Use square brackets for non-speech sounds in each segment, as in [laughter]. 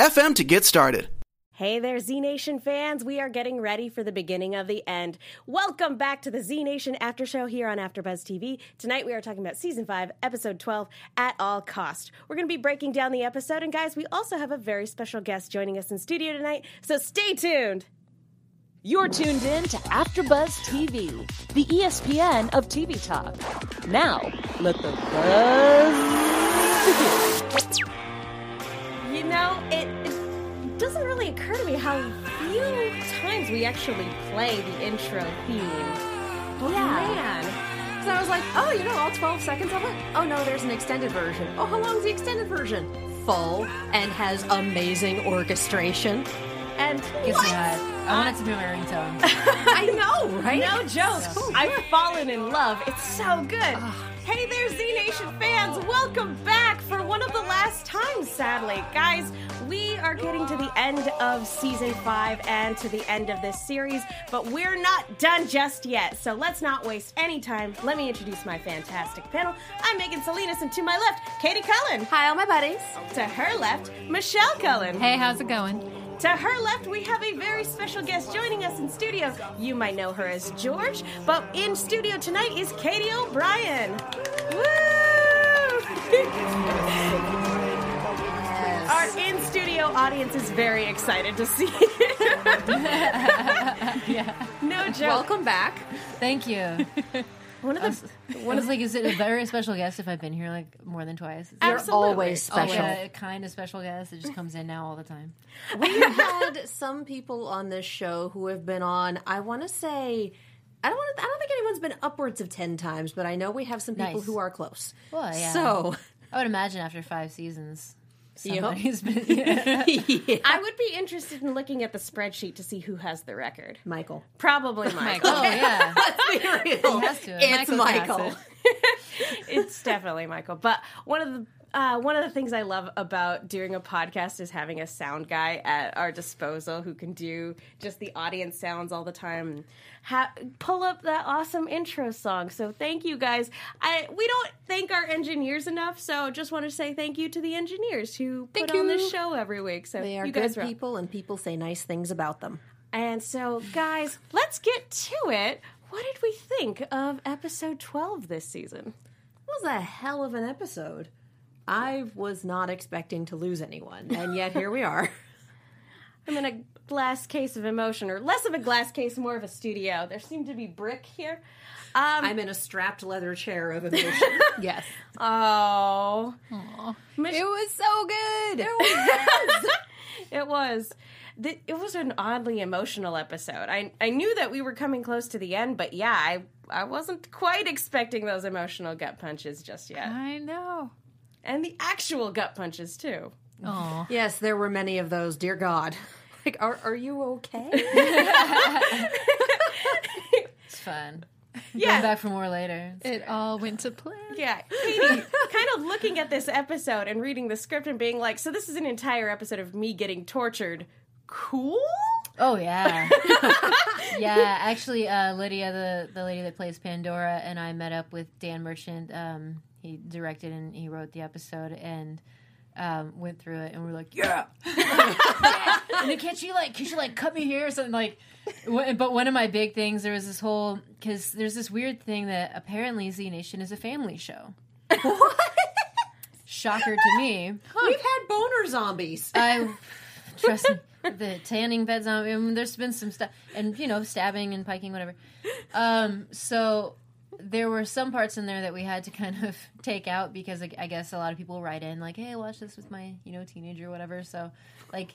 anchor.fm to get started. Hey there, Z Nation fans. We are getting ready for the beginning of the end. Welcome back to the Z Nation After Show here on AfterBuzz TV. Tonight we are talking about Season 5, Episode 12, At All Cost. We're going to be breaking down the episode, and guys, we also have a very special guest joining us in studio tonight, so stay tuned. You're tuned in to AfterBuzz TV, the ESPN of TV talk. Now, let the buzz begin. You know, it, it doesn't really occur to me how few times we actually play the intro theme. Oh, Yeah. man. So I was like, oh, you know, all 12 seconds of it? Oh, no, there's an extended version. Oh, how long's the extended version? Full and has amazing orchestration. And Gives me hype. I want it to be my ringtone. [laughs] I know, right? No jokes. I've fallen in love. It's so good. Hey there, Z Nation fans. Welcome back for one of the last times, sadly. Guys, we are getting to the end of season five and to the end of this series, but we're not done just yet. So let's not waste any time. Let me introduce my fantastic panel. I'm Megan Salinas, and to my left, Katie Cullen. Hi, all my buddies. To her left, Michelle Cullen. hey, how's it going? To her left, we have a very special guest joining us in studio. You might know her as George, but in studio tonight is Katie O'Brien. Woo! [laughs] Our in studio audience is very excited to see you. [laughs] No joke. Welcome back. Thank you. [laughs] One of the One is [laughs] like, is it a very special guest if I've been here like more than twice? Is it You're Absolutely. always special. yeah, a kind of special guest that just comes in now all the time? We've had some people on this show who have been on, I want to say, I don't want to, I don't think anyone's been upwards of 10 times, but I know we have some people Nice. who are close. Well, yeah. So, I would imagine after five seasons, Yep. been. [laughs] Yeah. I would be interested in looking at the spreadsheet to see who has the record. Michael. Probably [laughs] Michael. oh yeah. [laughs] Let's be real. to. It's Michael. it. it's definitely Michael. But one of the uh, one of the things I love about doing a podcast is having a sound guy at our disposal who can do just the audience sounds all the time ha- pull up that awesome intro song. So thank you guys. I we don't thank our engineers enough, so just want to say thank you to the engineers who Thank put on you. this show every week. So They are you guys good people, and people say nice things about them. And so, guys, let's get to it. What did we think of episode 12 this season? It was a hell of an episode. I was not expecting to lose anyone, and yet here we are. [laughs] I'm in a glass case of emotion, or less of a glass case, more of a studio. There seemed to be brick here. Um, I'm in a strapped leather chair of [laughs] emotion. Yes. oh, Mich- It was so good. it [laughs] was. th- It was an oddly emotional episode. I I knew that we were coming close to the end, but yeah, I I wasn't quite expecting those emotional gut punches just yet, I know. And the actual gut punches too. Oh. yes, there were many of those. Dear God, [laughs] like, are are you okay? [laughs] It's fun. Yeah. Going back for more later. It all went to plan. Yeah, Katie, kind of looking at this episode and reading the script and being like, so this is an entire episode of me getting tortured. Cool? Oh yeah, [laughs] yeah. Actually, uh, Lydia, the the lady that plays Pandora, and I met up with Dan Merchant. Um, he directed and he wrote the episode, and um, went through it, and we are like, yeah. [laughs] and then can't you like, can you like cut me here or something like? But one of my big things, there was this whole because there's this weird thing that apparently Z Nation is a family show. [laughs] What? Shocker to me. We've had boner zombies. I trust me. The tanning beds on. I mean, there's been some stuff, and you know, stabbing and piking, whatever. Um, so there were some parts in there that we had to kind of [laughs] take out because like, I guess a lot of people write in like, "Hey, watch this with my you know teenager, or whatever." So, like,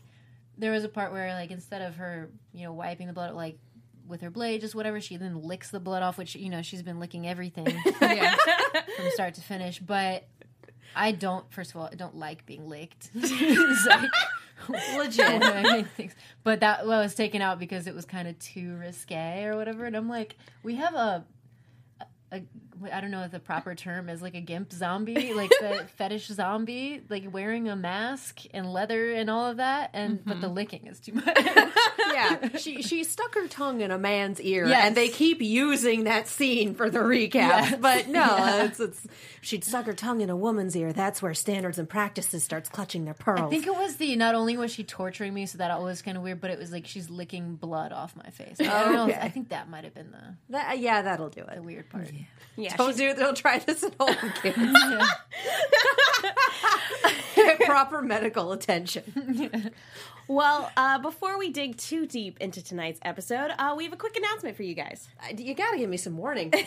there was a part where like instead of her you know wiping the blood like with her blade, just whatever, she then licks the blood off, which you know she's been licking everything [laughs] Yeah. from start to finish. But I don't. First of all, I don't like being licked. [laughs] Like, Legit. I mean. But that well, was taken out because it was kind of too risque or whatever. And I'm like, we have a, a, I don't know what the proper term is, like a gimp zombie, like [laughs] the fetish zombie, like wearing a mask and leather and all of that. And but the mm-hmm. licking is too much. [laughs] yeah, [laughs] she she stuck her tongue in a man's ear, Yes. and they keep using that scene for the recap. Yes. But no, it's, it's she'd stuck her tongue in a woman's ear. That's where standards and practices starts clutching their pearls. I think it was the not only was she torturing me, so that was kind of weird, but it was like she's licking blood off my face. I don't oh, know. if- Okay. I think that might have been the, that, yeah, that'll do it. the weird part. Yeah, Don't she's- do don't try this at home, [laughs] kids. Get proper medical attention. [laughs] Well, uh, before we dig too deep into tonight's episode, uh, we have a quick announcement for you guys. I- You got to give me some warning. [laughs]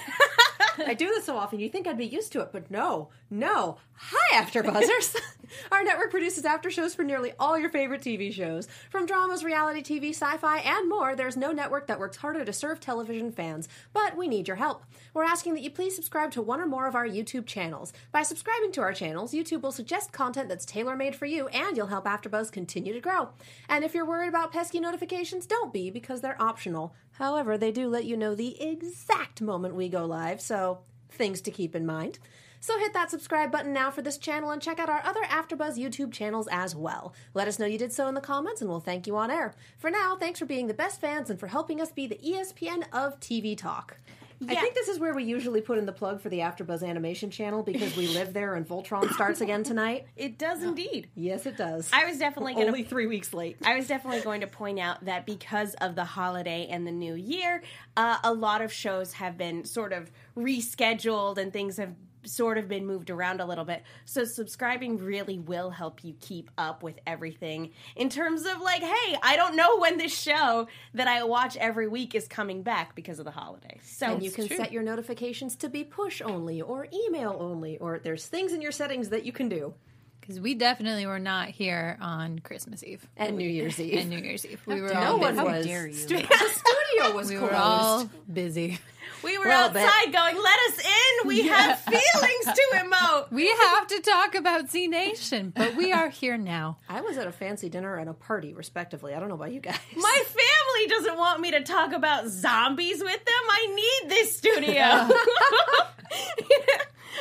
I do this so often, you think I'd be used to it, but no, no. Hi, After Buzzers. [laughs] Our network produces after shows for nearly all your favorite TV shows. From dramas, reality TV, sci fi, and more, there's no network that works harder to serve television fans. But we need your help. We're asking that you please subscribe to one or more of our YouTube channels. By subscribing to our channels, YouTube will suggest content that's tailor made for you, and you'll help AfterBuzz continue to grow. And if you're worried about pesky notifications, don't be because they're optional. However, they do let you know the exact moment we go live, so things to keep in mind. So hit that subscribe button now for this channel and check out our other AfterBuzz YouTube channels as well. Let us know you did so in the comments and we'll thank you on air. For now, thanks for being the best fans and for helping us be the ESPN of TV talk. I think this is where we usually put in the plug for the AfterBuzz animation channel because we live there and Voltron starts again tonight. [laughs] It does indeed. Yes, it does. I was definitely going Only to. three weeks late. I was definitely going to point out that because of the holiday and the new year, uh, a lot of shows have been sort of rescheduled and things have sort of been moved around a little bit. So subscribing really will help you keep up with everything in terms of like, hey, I don't know when this show that I watch every week is coming back because of the holiday. So and you can set your notifications to be push only or email only, or there's things in your settings that you can do. Because we definitely were not here on Christmas Eve And New Year's [laughs] Eve. and New Year's Eve. We were no all one busy. was. dare you. [laughs] The studio was We closed. were all busy. We were Well, but- outside going, let us in. We have feelings to emote. [laughs] We have to talk about Z Nation, but we are here now. [laughs] I was at a fancy dinner and a party, respectively. I don't know about you guys. My family doesn't want me to talk about zombies with them. I need this studio. [laughs]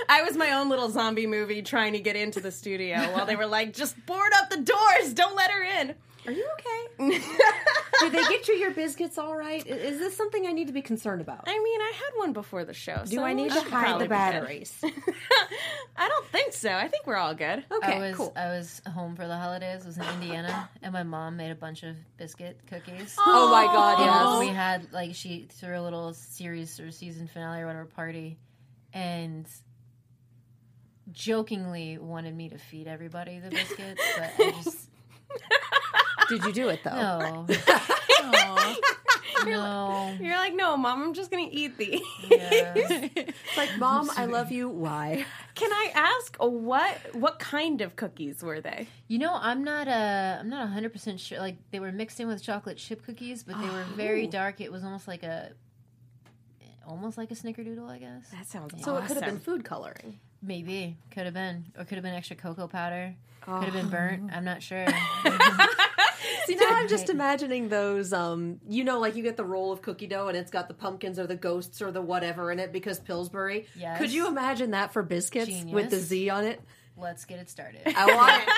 I was my own little zombie movie trying to get into the studio while they were like, just board up the doors, don't let her in. Are you okay? [laughs] Did they get you your biscuits all right? Is this something I need to be concerned about? I mean, I had one before the show. Do so I need it to hide the batteries? [laughs] I don't think so. I think we're all good. Okay, I was cool. I was home for the holidays. I was in Indiana, and my mom made a bunch of biscuit cookies. Oh my god, And yes. we had like she threw a little series or season finale or whatever party, and jokingly wanted me to feed everybody the biscuits, but I [laughs] just Did you do it though? no, [laughs] no. You're like, no, mom, I'm just going to eat these. Yeah. It's [laughs] like, Mom, I love you. Why? Can I ask what what kind of cookies were they? You know, I'm not uh I'm not hundred percent sure. Like they were mixed in with chocolate chip cookies, but they were very dark. It was almost like a almost like a snickerdoodle, I guess. That sounds So awesome. it could have been food coloring. Maybe could have been, or could have been extra cocoa powder. Could have been burnt. I'm not sure. [laughs] See, now I'm just imagining those, um, you know, like you get the roll of cookie dough and it's got the pumpkins or the ghosts or the whatever in it because Pillsbury. Yes. Could you imagine that for biscuits with the Z on it? Let's get it started. I want it.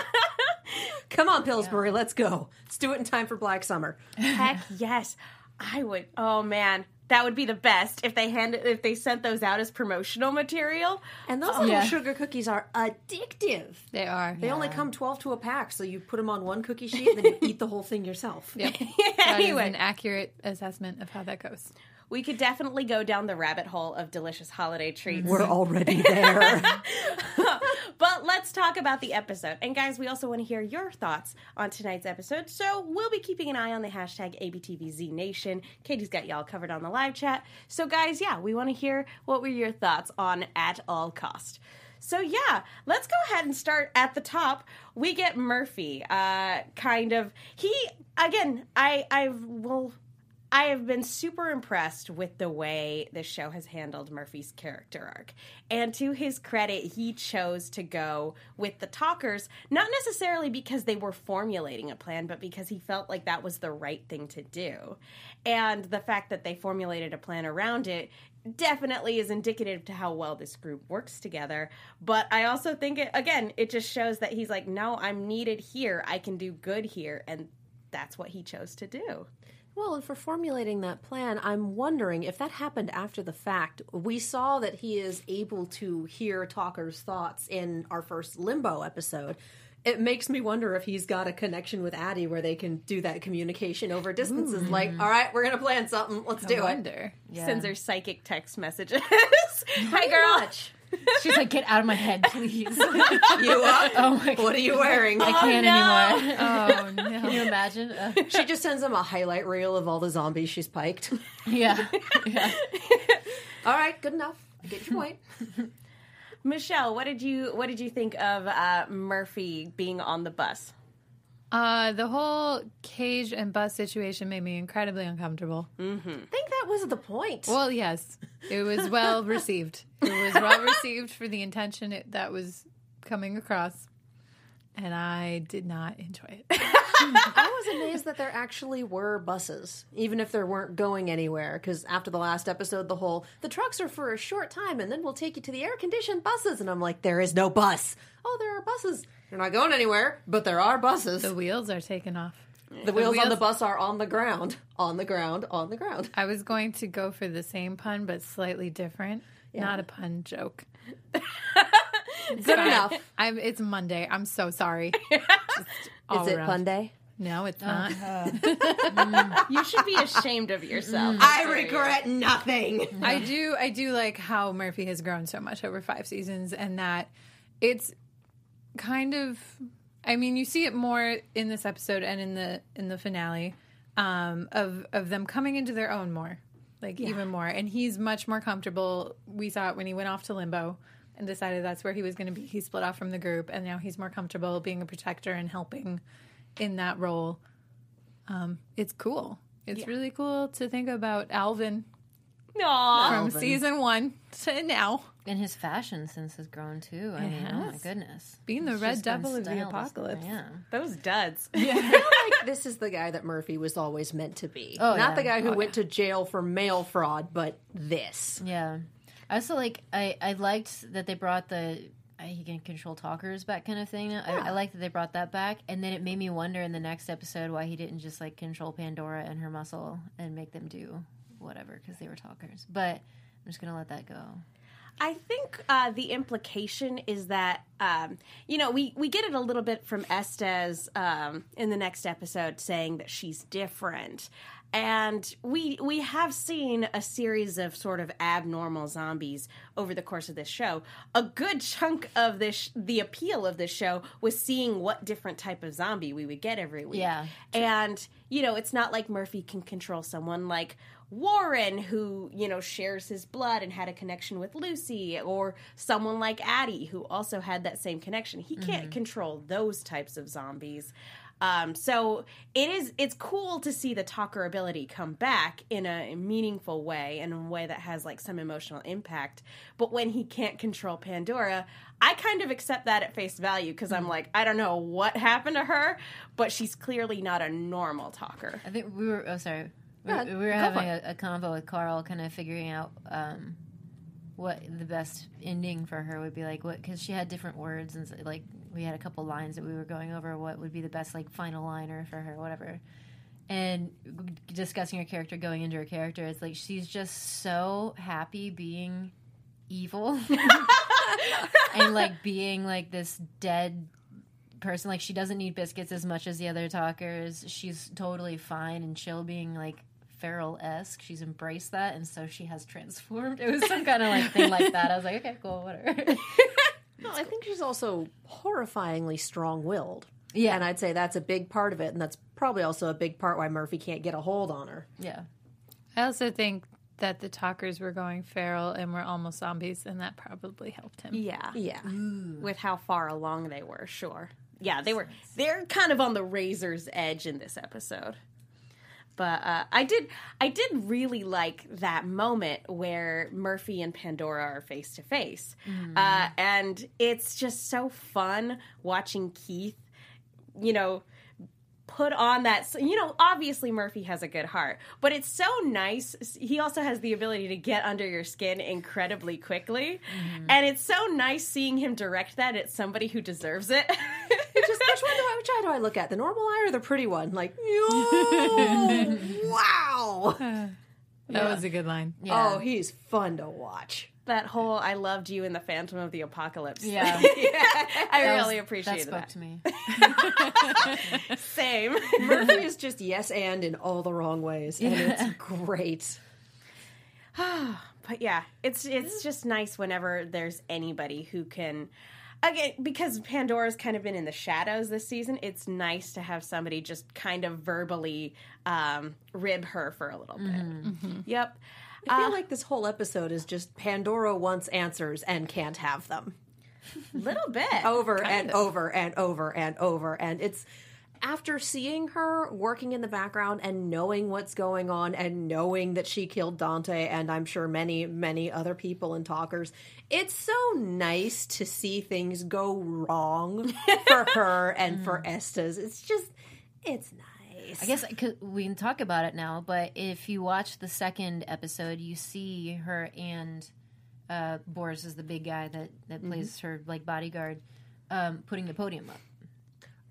[laughs] Come on, Pillsbury, let's go. Let's do it in time for Black Summer. Heck yes, I would. Oh man, that would be the best if they handed if they sent those out as promotional material. And those um, little Yeah. sugar cookies are addictive. They are. They only come 12 to a pack, so you put them on one cookie sheet and then you [laughs] eat the whole thing yourself. Yep. [laughs] That is Anyway. an accurate assessment of how that goes. We could definitely go down the rabbit hole of delicious holiday treats. We're [laughs] already there. [laughs] But let's talk about the episode. And guys, we also want to hear your thoughts on tonight's episode. So we'll be keeping an eye on the hashtag ABTVZNation. Katie's got y'all covered on the live chat. So guys, yeah, we want to hear what were your thoughts on At All Cost. So yeah, let's go ahead and start at the top. We get Murphy, uh, kind of he again. I I will I have been super impressed with the way the show has handled Murphy's character arc. And to his credit, he chose to go with the talkers, not necessarily because they were formulating a plan, but because he felt like that was the right thing to do. And the fact that they formulated a plan around it definitely is indicative to how well this group works together. But I also think it, again, it just shows that he's like, no, I'm needed here. I can do good here. And that's what he chose to do. Well, and for formulating that plan, I'm wondering if that happened after the fact. We saw that he is able to hear Talker's thoughts in our first Limbo episode. It makes me wonder if he's got a connection with Addie where they can do that communication over distances. Like, all right, we're going to plan something. Let's do it. Wonder. Sends her psychic text messages. [laughs] Hi, girl. Much. She's like, get out of my head, please. [laughs] You up? oh my god. What are you wearing? I can't anymore. Oh [laughs] no. Can you imagine? Uh, She just sends him a highlight reel of all the zombies she's piked. [laughs] yeah. yeah. all right, good enough. I get your point. Michelle, what did you what did you think of uh, Murphy being on the bus? Uh, the whole cage and bus situation made me incredibly uncomfortable. I think that was the point. Well, yes, it was well [laughs] received. It was well received for the intention it, that was coming across, and I did not enjoy it. [laughs] I was [laughs] amazed that there actually were buses, even if there weren't going anywhere. Because after the last episode, the whole the trucks are for a short time, and then we'll take you to the air conditioned buses. And I'm like, there is no bus. Oh, there are buses. They're not going anywhere, but there are buses. The wheels are taken off. The wheels, on the bus are on the ground, on the ground, on the ground. I was going to go for the same pun, but slightly different. Not a pun joke. [laughs] Good enough. I'm, it's Monday. I'm so sorry. [laughs] Is it Monday? No, it's uh-huh. not. Mm. You should be ashamed of yourself. Mm. I regret nothing. [laughs] I do I do like how Murphy has grown so much over five seasons and that it's kind of I mean you see it more in this episode and in the in the finale um of of them coming into their own more like even more. And he's much more comfortable. We saw it when he went off to limbo and decided that's where he was going to be. He split off from the group and now he's more comfortable being a protector and helping in that role. Um it's cool. It's really cool to think about Alvin Aw. from season one to now. And his fashion sense has grown too. I mean, oh my goodness. Being the He's red devil of the apocalypse. Yeah. Those duds. Yeah. [laughs] like this is the guy that Murphy was always meant to be. Oh, Not yeah. the guy who Oh, went to jail for mail fraud, but this. Yeah. I also like I I liked that they brought the uh, he can control talkers back kind of thing. I, I like that they brought that back, and then it made me wonder in the next episode why he didn't just like control Pandora and her muscle and make them do whatever because they were talkers. But I'm just gonna let that go. I think uh, the implication is that um, you know we we get it a little bit from Estes um, in the next episode saying that she's different, and we we have seen a series of sort of abnormal zombies over the course of this show. A good chunk of this the appeal of this show was seeing what different type of zombie we would get every week. Yeah. And, you know, it's not like Murphy can control someone like Warren, who, you know, shares his blood and had a connection with Lucy, or someone like Addie, who also had that same connection. He can't control those types of zombies. Um, so it is it's cool to see the talker ability come back in a meaningful way in a way that has like some emotional impact but when he can't control pandora i kind of accept that at face value because i'm like i don't know what happened to her but she's clearly not a normal talker I think we were. Oh, sorry. We, we were having a, a convo with Karl, kind of figuring out um, what the best ending for her would be like. What because she had different words and like we had a couple lines that we were going over. What would be the best like final liner for her, whatever. And discussing her character, going into her character, it's like she's just so happy being evil [laughs] and like being like this dead person like she doesn't need biscuits as much as the other talkers she's totally fine and chill being like feral-esque she's embraced that and so she has transformed [laughs] it was some kind of like thing like that i was like okay cool whatever [laughs] [laughs] No, I think she's also horrifyingly strong willed. Yeah. And I'd say that's a big part of it. And that's probably also a big part why Murphy can't get a hold on her. yeah I also think that the talkers were going feral and were almost zombies, and that probably helped him. yeah Yeah. with how far along they were sure yeah they were they're kind of on the razor's edge in this episode But uh, I did, I did really like that moment where Murphy and Pandora are face to face, Uh, and it's just so fun watching Keith, you know, put on that. You know, obviously Murphy has a good heart, but it's so nice. He also has the ability to get under your skin incredibly quickly, and it's so nice seeing him direct that at somebody who deserves it. [laughs] Just which one do I, which eye do I look at? The normal eye or the pretty one? Like, [laughs] yo, wow. [laughs] That was a good line. Yeah. Oh, he's fun to watch. that whole "I loved you" in the Phantom of the Apocalypse. Yeah. [laughs] I That was- really that appreciated spoke that. to me. Same. Murphy is just yes and in all the wrong ways, and it's great. [sighs] but yeah, it's it's just nice whenever there's anybody who can. Again, because Pandora's kind of been in the shadows this season, it's nice to have somebody just kind of verbally um, rib her for a little bit. Mm-hmm. Mm-hmm. Yep. I feel uh, like this whole episode is just Pandora wants answers and can't have them. little bit. over and over and over and over and it's after seeing her working in the background and knowing what's going on and knowing that she killed Dante and I'm sure many many other people and talkers it's so nice to see things go wrong [laughs] for her and for Estes. It's just it's nice. I guess we can talk about it now, but if you watch the second episode, you see her and uh, Boris is the big guy that, that plays her like bodyguard, um, putting the podium up.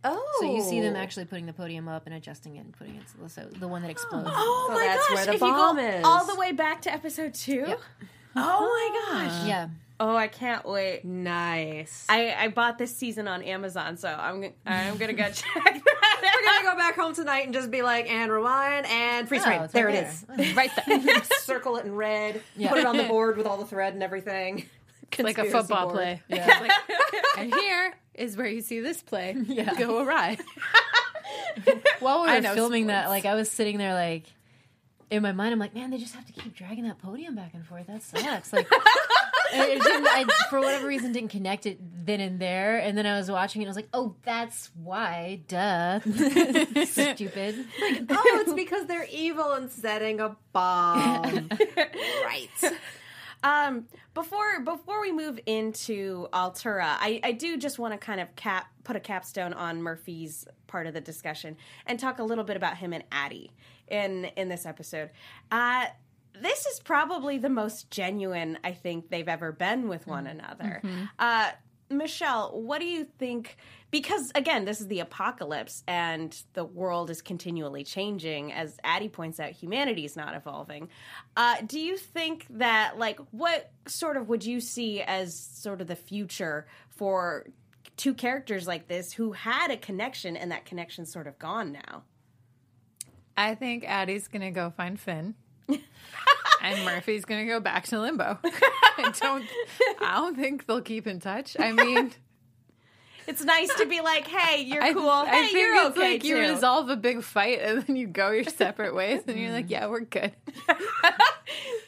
Oh So you see them oh. actually putting the podium up and adjusting it and putting it to the, so the one that explodes. Oh So my that's gosh! where the if you go is. all the way back to episode two. Oh my gosh! Yeah. Oh, I can't wait. nice I, I bought this season on Amazon, so I'm g- I'm gonna go [laughs] check that we're gonna go back home tonight and just be like and rewind and freeze Oh, frame it's there right it is [laughs] right there. [laughs] circle it in red, Yeah. put it on the board with all the thread and everything. like a football board. play. Yeah. Like, and here is where you see this play [laughs] Yeah. go awry. [laughs] While we I were filming that, like I was sitting there, like in my mind, I'm like, man, they just have to keep dragging that podium back and forth. That sucks. Like, [laughs] it it didn't, I, for whatever reason, didn't connect it then and there. And then I was watching it, and I was like, oh, that's why. Duh. Stupid. Oh, it's because they're evil and setting a bomb. right. Um, before before we move into Altura, I, I do just want to kind of cap put a capstone on Murphy's part of the discussion and talk a little bit about him and Addie in in this episode. Uh, this is probably the most genuine I think they've ever been with one another. Uh, Michelle, what do you think? Because again, this is the apocalypse, and the world is continually changing. As Addie points out, humanity is not evolving. Uh, do you think that, like, what sort of would you see as sort of the future for two characters like this who had a connection, and that connection's sort of gone now? I think Addie's gonna go find Finn. [laughs] and Murphy's gonna go back to limbo. [laughs] I don't I don't think they'll keep in touch. I mean It's nice to be like, "Hey, you're I, cool. I hey, think you're it's okay like too." you resolve a big fight and then you go your [laughs] separate ways and you're like, mm-hmm. Yeah, we're good. [laughs]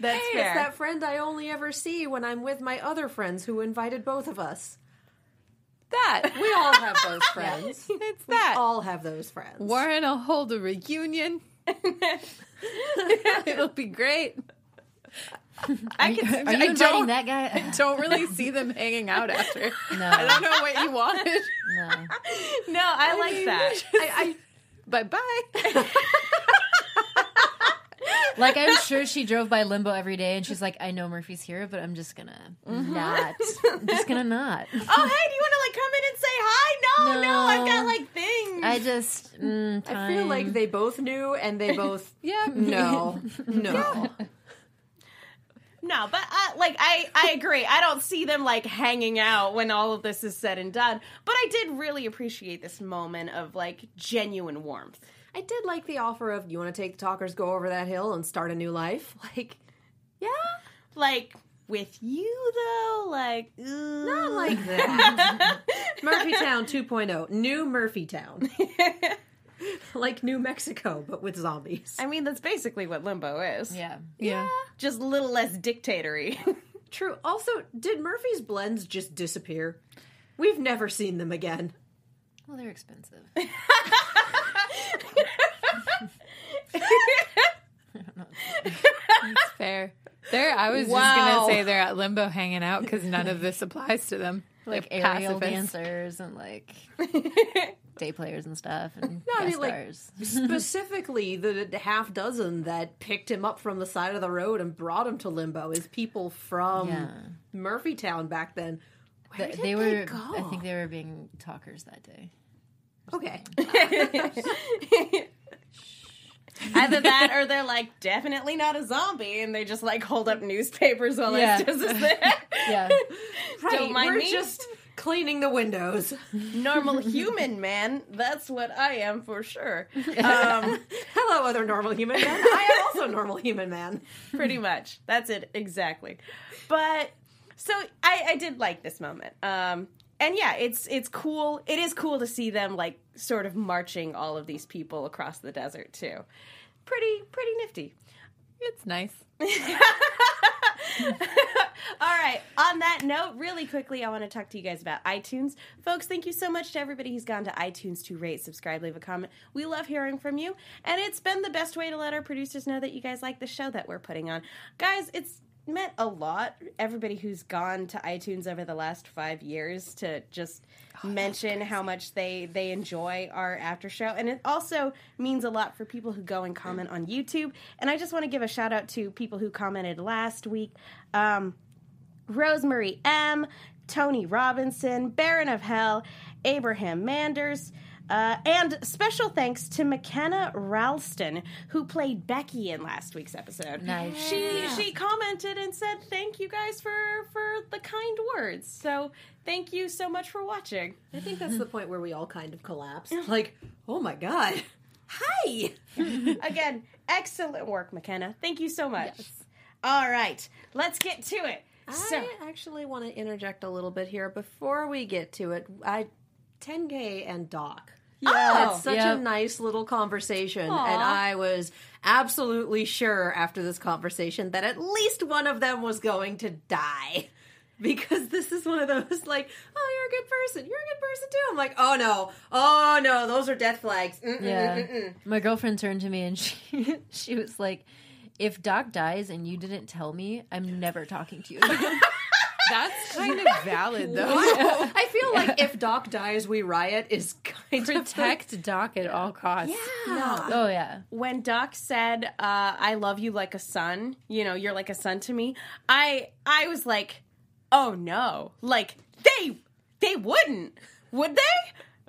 That's Hey, fair. it's that friend I only ever see when I'm with my other friends who invited both of us. That We all have those [laughs] friends. it's that. all have those friends. Warren will hold a reunion. It'll be great. I can. Are you I inviting don't- that guy? I Don't really see them hanging out [laughs] after. No. I don't know what you wanted. No. [laughs] No, I like that. I, Bye bye. [laughs] Like I'm sure she drove by Limbo every day, and she's like, "I know Murphy's here, but I'm just gonna not. I'm just gonna not. oh, hey, do you want to like come in and say hi? No, no, No. I've got like things. I just. Mm, I feel like they both knew and they both Yeah. no. No. No, but uh, like I, I agree. I don't see them like hanging out when all of this is said and done. But I did really appreciate this moment of like genuine warmth. I did like the offer of you want to take the talkers, go over that hill, and start a new life. [laughs] Like, yeah, Like with you though, like not like that. [laughs] Murphytown 2.0, new Murphytown, [laughs] [laughs] like New Mexico, but with zombies. I mean, that's basically what Limbo is. Yeah. Yeah. Just a little less dictatory. [laughs] True. Also, did Murphy's blends just disappear? We've never seen them again. Well, they're expensive. [laughs] That's fair. There, I was just gonna say they're at limbo hanging out because none of this applies to them. Like aerial pacifists. dancers and like day players and stuff and No, I guest mean, like. [laughs] Specifically, the half dozen that picked him up from the side of the road and brought him to limbo is people from Yeah. Murphytown back then. Where Th- did they they, were go? I think they were being talkers that day. okay. [laughs] Either that or they're like definitely not a zombie and they just like hold up newspapers while Yeah. Estes [laughs] is there. Yeah. Right, Don't mind we're me. just cleaning the windows. [laughs] Normal human man. That's what I am for sure. [laughs] Um, Hello, other normal human man. [laughs] I am also a normal human man. pretty much. That's it exactly. But so I, I did like this moment. Um, and yeah, it's it's cool. It is cool to see them like sort of marching all of these people across the desert too. Pretty pretty nifty. It's nice. [laughs] All right. On that note, really quickly, I want to talk to you guys about iTunes. Folks, thank you so much to everybody who's gone to iTunes to rate, subscribe, leave a comment. We love hearing from you, and it's been the best way to let our producers know that you guys like the show that we're putting on. Guys, it's meant a lot. Everybody who's gone to iTunes over the last five years to just mention how much they they enjoy our after show, and it also means a lot for people who go and comment on YouTube. And I just want to give a shout out to people who commented last week. Um, Rosemary M, Tony Robinson, Baron of Hell, Abraham Manders, uh, and special thanks to McKenna Ralston, who played Becky in last week's episode. Nice. She she commented and said thank you guys for for the kind words. So thank you so much for watching. I think that's the point where we all kind of collapsed. [laughs] Like, oh my god. Hi. [laughs] Again, excellent work, McKenna. Thank you so much. All right, let's get to it. So, I actually want to interject a little bit here before we get to it. I 10K and Doc. Yeah. Oh, it's such Yep. a nice little conversation, Aw. and I was absolutely sure after this conversation that at least one of them was going to die. [laughs] Because this is one of those like, oh, you're a good person. You're a good person too. I'm like, oh no, oh no, those are death flags. Mm-mm, Yeah. mm-mm. My girlfriend turned to me and [laughs] she she was like, "If Doc dies and you didn't tell me, I'm never talking to you." again." [laughs] That's [laughs] kind of valid though. [laughs] I feel like if Doc dies, we riot is kind of Protect Doc at all costs. Yeah. Oh yeah. when Doc said, uh, "I love you like a son," you know, you're like a son to me. I I was like, "Oh no!" Like they they wouldn't, would they?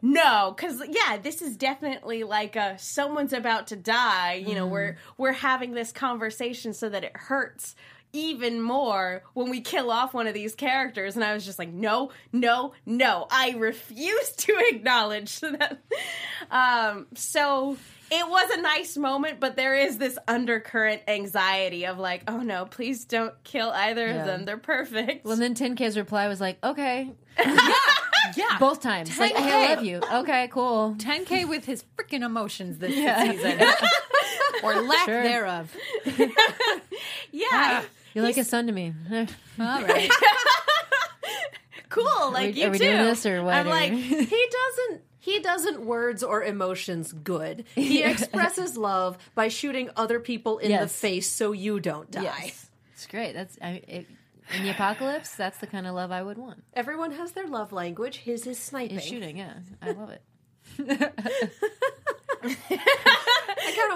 No, because yeah, this is definitely like a someone's about to die. You know, we're we're having this conversation so that it hurts even more when we kill off one of these characters. And I was just like, no, no, no, I refuse to [laughs] acknowledge that. Um, so it was a nice moment, but there is this undercurrent anxiety of like, oh no, please don't kill either Yeah. of them. They're perfect. Well, then 10K's reply was like, "Okay." [laughs] Yeah. Both times. Like, "Hey, I love you." Okay, cool. 10K with his freaking emotions this Yeah. season. [laughs] or lack Sure. thereof. yeah. You're like a son to me. [laughs] All right. [laughs] cool. Like we- you are we too. doing this or what, I'm like, [laughs] he doesn't he doesn't words or emotions good. He expresses love by shooting other people in the face so you don't die. Yes. It's great. That's I, it, in the apocalypse. That's the kind of love I would want. Everyone has their love language. His is sniping. Is shooting. Yeah, I love it.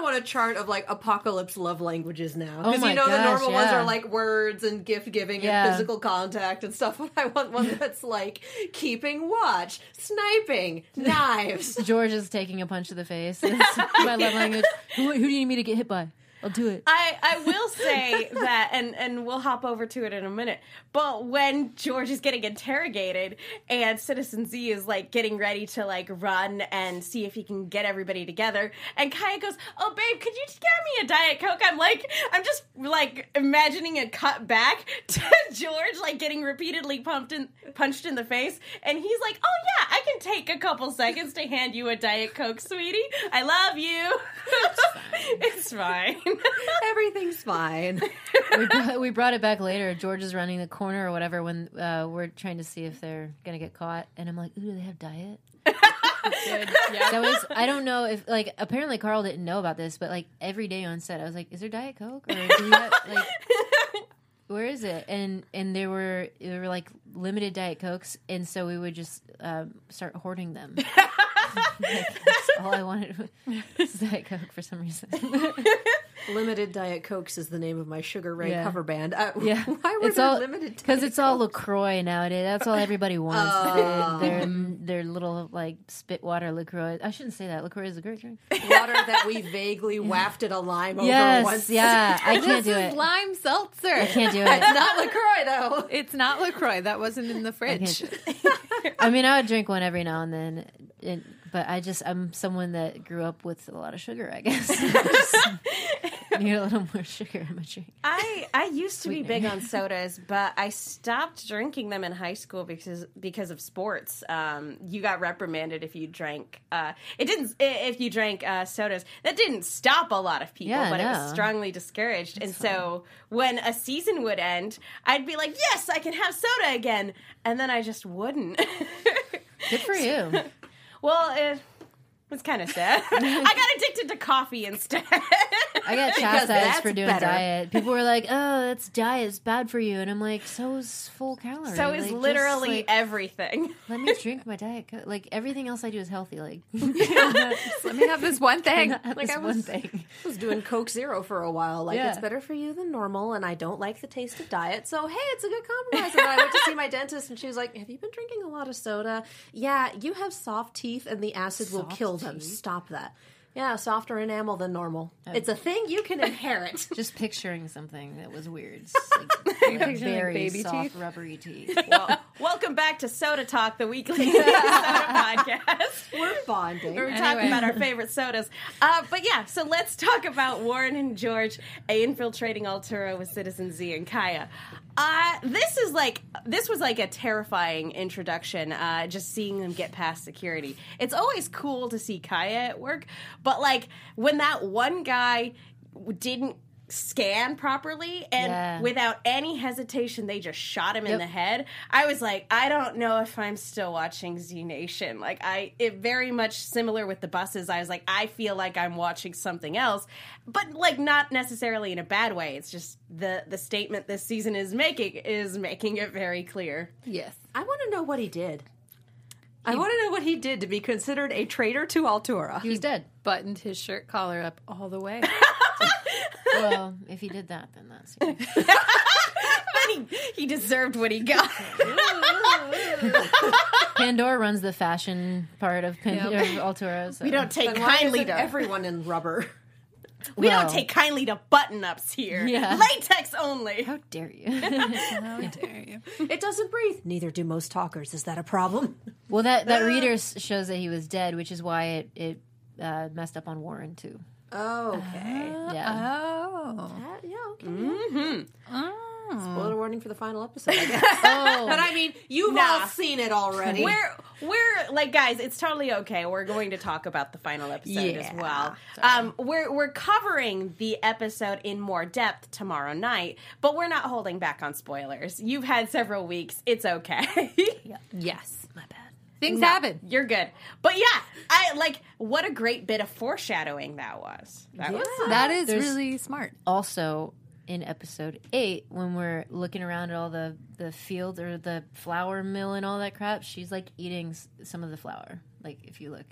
I want a chart of like apocalypse love languages now Oh because my you know the gosh, normal ones are like words and gift giving Yeah. and physical contact and stuff. [laughs] But I want one that's like keeping watch, sniping, [laughs] knives. George is taking a punch to the face. [laughs] It's my love language. Who, who do you need me to get hit by? I'll do it. I, I will say [laughs] that, and, and we'll hop over to it in a minute. But when George is getting interrogated and Citizen Z is like getting ready to like run and see if he can get everybody together, and Kaya goes, "Oh, babe, could you just get me a diet coke?" I'm like, I'm just like imagining a cut back [laughs] to George like getting repeatedly pumped in, punched in the face, and he's like, "Oh yeah, I can take a couple seconds to hand you a diet coke, sweetie. I love you. [laughs] it's fine." [laughs] Everything's fine. we, brought, we brought it back later. George is running the corner or whatever when uh, we're trying to see if they're gonna get caught, and I'm like, "Ooh, do they have diet?" [laughs] Yeah. That was I don't know if like apparently Karl didn't know about this, but like every day on set, I was like, "Is there diet coke or do you have, like?" [laughs] where is it? And and there were there were like limited diet cokes, and so we would just um, start hoarding them. Like, that's all I wanted was diet coke for some reason. [laughs] Limited Diet Cokes is the name of my Sugar Ray Yeah. cover band. Uh, [laughs] Yeah, why were it's there all limited? because Diet it's all LaCroix nowadays. That's all everybody wants. Oh. Their, their their little like spit water LaCroix. I shouldn't say that. LaCroix is a great drink. water that we vaguely wafted a lime over yes, once? yeah. I [laughs] can't This do is it. lime seltzer. I can't do it. It's Not LaCroix though. It's not LaCroix. That wasn't in the fridge. can't- I mean, I would drink one every now and then, it, but I just I'm someone that grew up with a lot of sugar. I guess Just [laughs] need a little more sugar in my drink. I I used to be big on [laughs] sodas, but I stopped drinking them in high school because because of sports. Um, you got reprimanded if you drank. Uh, it didn't if you drank uh, sodas. That didn't stop a lot of people, Yeah, but it was strongly discouraged. and so when a season would end, I'd be like, "Yes, I can have soda again," and then I just wouldn't. [laughs] Good for you. Well, it was kind of sad. [laughs] I got addicted to coffee instead. I got chastised for doing better. diet. People were like, "Oh, that's diet. It's bad for you," and I'm like, "So is full calorie. so Like, is just, literally like, everything. [laughs] let me drink my diet. Coke. Like everything else I do is healthy. Like, [laughs] Let me have this one thing. like Like, I one was- thing. I was doing Coke Zero for a while. Like Yeah. it's better for you than normal, and I don't like the taste of diet. So hey, it's a good compromise. And I went to see my dentist, and she was like, "Have you been drinking a lot of soda? Yeah, you have soft teeth, and the acid will Soft kill them. teeth? Stop that." Yeah, softer enamel than normal. it's a thing you can inherit. [laughs] Just picturing something that was weird. It's [laughs] Like, picturing, like, very baby soft, teeth? rubbery teeth. [laughs] Well, welcome back to Soda Talk, the weekly soda podcast. We're bonding. Where we talk Anyway. about our favorite sodas. Uh, but yeah, so let's talk about Warren and George infiltrating Altura with Citizen Z and Kaya. Uh, this is like this was like a terrifying introduction. Uh, just seeing them get past security. It's always cool to see Kaya at work, but like when that one guy didn't scan properly and Yeah. without any hesitation they just shot him in the head i was like i don't know if i'm still watching z nation like i it very much similar with the buses i was like i feel like i'm watching something else but like not necessarily in a bad way it's just the the statement this season is making is making it very clear Yes. I want to know what he did. I want to know what he did to be considered a traitor to Altura. He was dead. Buttoned his shirt collar up all the way. [laughs] Well, if he did that, then that's. [laughs] he, he deserved what he got [laughs] Pandora runs the fashion part of, Pan- Yep. Altura. So. we don't take Then kindly to everyone in rubber? we Well. don't take kindly to button ups here Yeah. latex only How dare you? How [laughs] dare you? It doesn't breathe. Neither do most talkers. Is that a problem? well, that that reader shows that he was dead, which is why it it uh, messed up on Warren too. Okay. Yeah. Oh. Uh, yeah, okay. Mm-hmm. Spoiler warning for the final episode, I guess. [laughs] Oh, [laughs] but I mean, you've Nah. all seen it already. we're we're like guys it's totally okay we're going to talk about the final episode as Yeah. well um we're we're covering the episode in more depth tomorrow night but we're not holding back on spoilers you've had several weeks it's okay [laughs] Yes. My bad. Things happen. you're good but yeah i like what a great bit of foreshadowing that was that was That is There's- really smart. Also, in episode eight, when we're looking around at all the the field or the flour mill and all that crap, she's like eating s- some of the flour. Like if you look,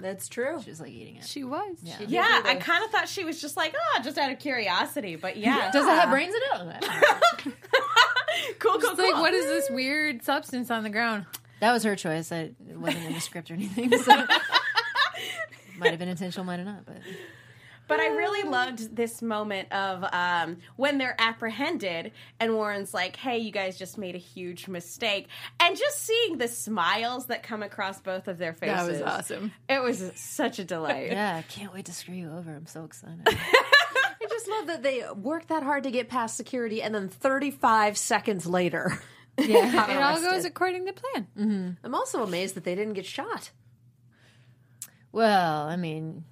That's true. she's like eating it. She was. Yeah. She- yeah i kind of thought she was just like oh just out of curiosity but yeah Does it have brains in it? [laughs] cool cool It's like, what is this weird substance on the ground? That was her choice. I, it wasn't in the script or anything. So. might have been intentional, might have not. But But I really loved this moment of um, when they're apprehended, and Warren's like, "Hey, you guys just made a huge mistake," and just seeing the smiles that come across both of their faces. That was awesome. It was such a delight. yeah, I can't wait to screw you over. I'm so excited. [laughs] I just love that they worked that hard to get past security, and then 35 seconds later, [laughs] yeah. It all goes according to plan. I'm also amazed that they didn't get shot. Well, I mean,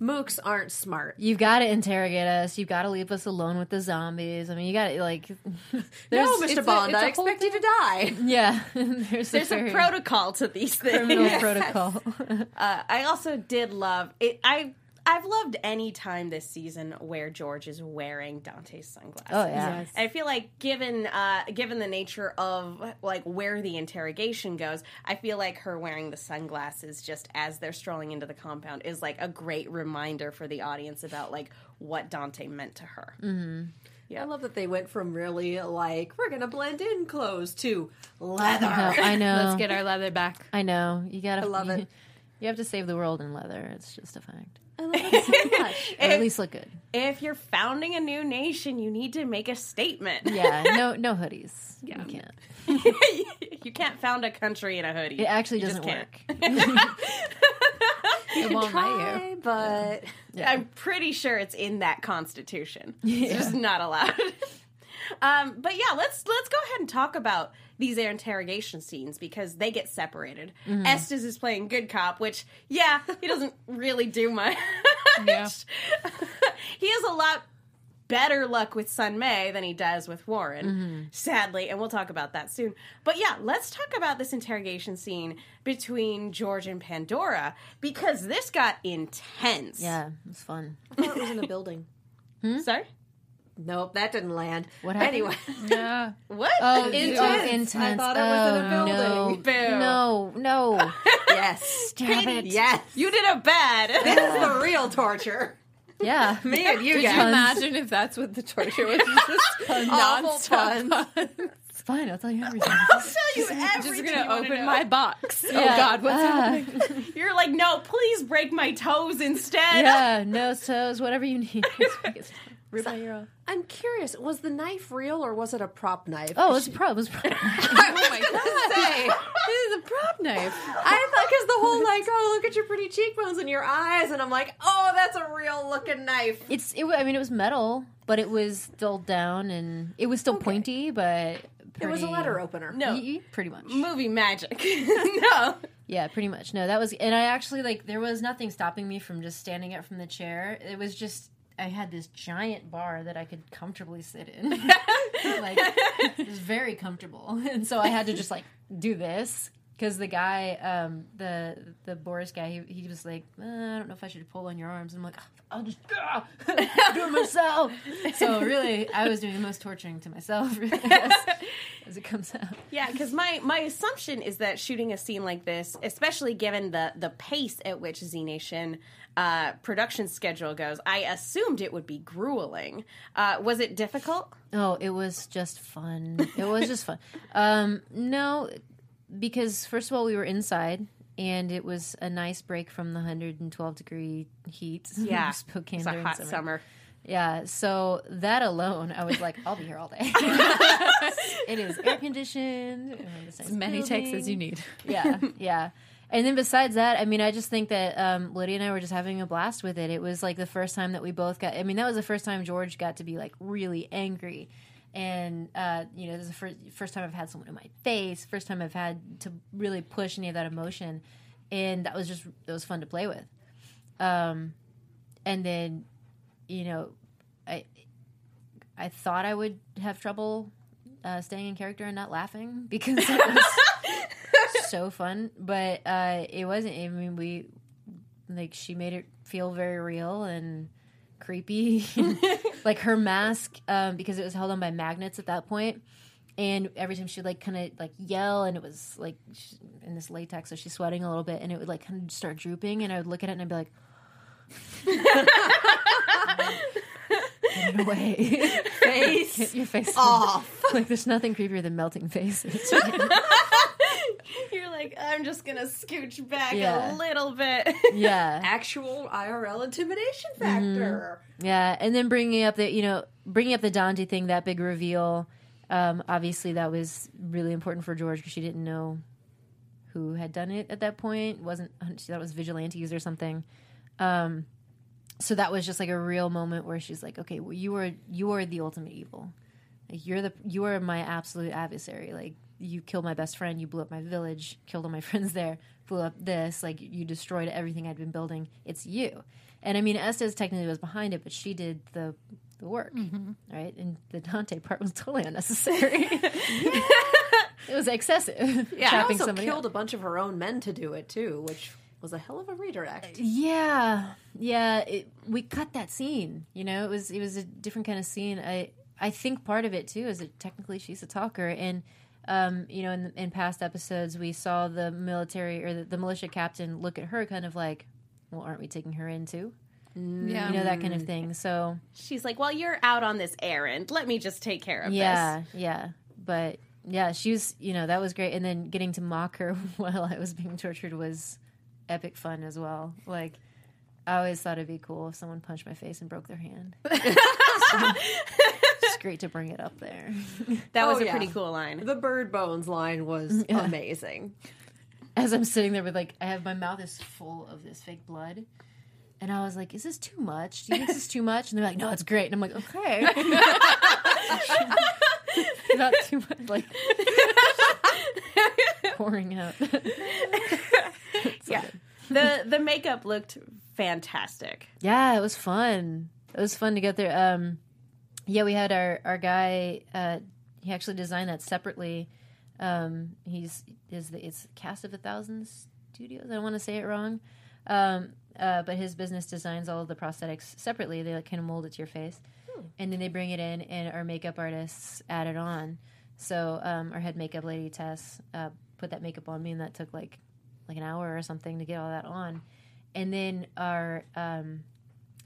Mooks aren't smart. you've got to interrogate us. You've got to leave us alone with the zombies. I mean, you got to like. [laughs] No, Mr. Bond, it's a I whole expect you to die. [laughs] Yeah, there's, There's a very protocol to these things. criminal protocol. Uh, I also did love it. I I've loved any time this season where George is wearing Dante's sunglasses. Oh, yeah. And I feel like given uh, given the nature of like where the interrogation goes, I feel like her wearing the sunglasses just as they're strolling into the compound is like a great reminder for the audience about like what Dante meant to her. Yeah, I love that they went from really like we're gonna blend in clothes to leather. No, I [laughs] know. Let's get our leather back. I know. You gotta. I love it. [laughs] You have to save the world in leather. It's just a fact. I love it so much. [laughs] Or at least look good. If you're founding a new nation, you need to make a statement. Yeah. No. No hoodies. Yeah, You can't. [laughs] you can't found a country in a hoodie. It actually You just doesn't can't. [laughs] work. It won't let you. But I'm pretty sure it's in that constitution. It's just not allowed. um, but yeah, let's let's go ahead and talk about these interrogation scenes because they get separated. Mm-hmm. Estes is playing good cop, which yeah, he doesn't really do much. Yeah. [laughs] he has a lot better luck with Sun May than he does with Warren, mm-hmm. sadly, and we'll talk about that soon. But yeah, let's talk about this interrogation scene between George and Pandora because this got intense. Yeah. It's fun. I thought it was in a building. Hmm? Sorry? Nope, that didn't land. What happened? Anyway, [laughs] Yeah. [laughs] What? Oh, Intense. oh, intense. I thought it was in a Oh, building. Boo. No. No. No. [laughs] yes, Stop it. yes. You did a bad. This is the real torture. Yeah. Me and you Could you imagine if that's what the torture was? Just Awful nonstop. puns. It's fine. I'll tell you everything. I'll tell you Just everything gonna you wanna open my box. Oh God, what's Ah. happening? You're like, no, please break my toes instead. yeah. Nose toes. Whatever you need. Rip out your own. I'm curious, was the knife real or was it a prop knife? Oh, it's a pro. It was a pro. Oh my God! say. This is a prop knife. I thought because the whole like, oh, look at your pretty cheekbones and your eyes, and I'm like, oh, that's a real looking knife. It's. It, I mean, it was metal, but it was dulled down, and it was still pointy, but It was a letter opener. No. Y- y- pretty much. Movie magic. [laughs] [laughs] no. Yeah, pretty much. No, that was, and I actually like there was nothing stopping me from just standing up from the chair. It was just I had this giant bar that I could comfortably sit in. [laughs] like it was very comfortable, and so I had to just like do this because the guy, um, the the Boris guy, he, he was like, uh, I don't know if I should pull on your arms. I'm like, I'll just ah, [laughs] do it myself. So really, I was doing the most torturing to myself really, as, [laughs] as it comes out. Yeah, because my my assumption is that shooting a scene like this, especially given the the pace at which Z Nation uh, production schedule goes, I assumed it would be grueling. Uh, was it difficult? Oh, it was just fun. It was just fun. [laughs] Um, no, because first of all, we were inside, and it was a nice break from the 112 degree heat. [laughs] Yeah, Spokane It's a hot summer. summer. Yeah, so that alone, I was like, I'll be here all day. [laughs] it is air conditioned. we're in As many takes as you need. Yeah, yeah. And then besides that, I mean, I just think that um, Lydia and I were just having a blast with it. It was like the first time that we both got. I mean, that was the first time George got to be like really angry, and uh, you know, this is the first first time I've had someone in my face. First time I've had to really push any of that emotion, and that was just it was fun to play with. Um, and then, you know, I I thought I would have trouble uh, staying in character and not laughing because it was [laughs] [laughs] so fun, but uh, it wasn't. I mean, we like she made it feel very real and creepy. [laughs] like her mask, um, because it was held on by magnets at that point, and every time she'd like kind of like yell, and it was like she, in this latex, so she's sweating a little bit, and it would like kind of start drooping, and I would look at it and I'd be like. [laughs] Away. Face Get your face off. Like there's nothing creepier than melting faces. [laughs] You're like, I'm just gonna scooch back Yeah. a little bit. [laughs] yeah. Actual IRL intimidation factor. Yeah, and then bringing up the you know bringing up the Dante thing, that big reveal. Um, obviously, that was really important for George because she didn't know who had done it at that point. wasn't she thought it was vigilantes or something. Um, so that was just like a real moment where she's like, "Okay, well, you are you are the ultimate evil. Like you're the you are my absolute adversary. Like you killed my best friend, you blew up my village, killed all my [laughs] friends there, blew up this. Like you destroyed everything I'd been building. It's you." And I mean, Estes technically was behind it, but she did the the work, mm-hmm. right? And the Dante part was [laughs] totally unnecessary. [laughs] it was excessive. Yeah. She also killed else. a bunch of her own men to do it too, which was a hell of a redirect. Yeah, yeah. It, we cut that scene. You know, it was it was a different kind of scene. I I think part of it too is that technically she's a talker, and um, you know, in in past episodes we saw the military or the, the militia captain look at her kind of like, well, aren't we taking her in too? Yeah. You know that kind of thing. So She's like, "Well, you're out on this errand. Let me just take care of this. yeah, yeah. But yeah, she was. You know that was great, and then getting to mock her [laughs] while I was being tortured was epic fun as well. Like. I always thought it'd be cool if someone punched my face and broke their hand. [laughs] [laughs] it's great to bring it up there. this." [laughs] That was Oh, a yeah. pretty cool line. The bird bones line was [laughs] amazing. As I'm sitting there with like, I have my mouth is full of this fake blood, and I was like, "Is this too much? Do you think this is too much?" And they're like, "No, it's great." And I'm like, "Okay." [laughs] Not too much, like pouring out. yeah, the the makeup looked fantastic. Yeah, it was fun. It was fun to get there. Um, yeah, we had our our guy. Uh, he actually designed that separately. Um, he's is the it's Cast of a Thousand Studios. I don't want to say it wrong. Um, uh, but his business designs all of the prosthetics separately. They like kind of mold it to your face, and then they bring it in, and our makeup artists add it on. So um, our head makeup lady Tess uh, put that makeup on me, and that took like like an hour or something to get all that on. And then our um,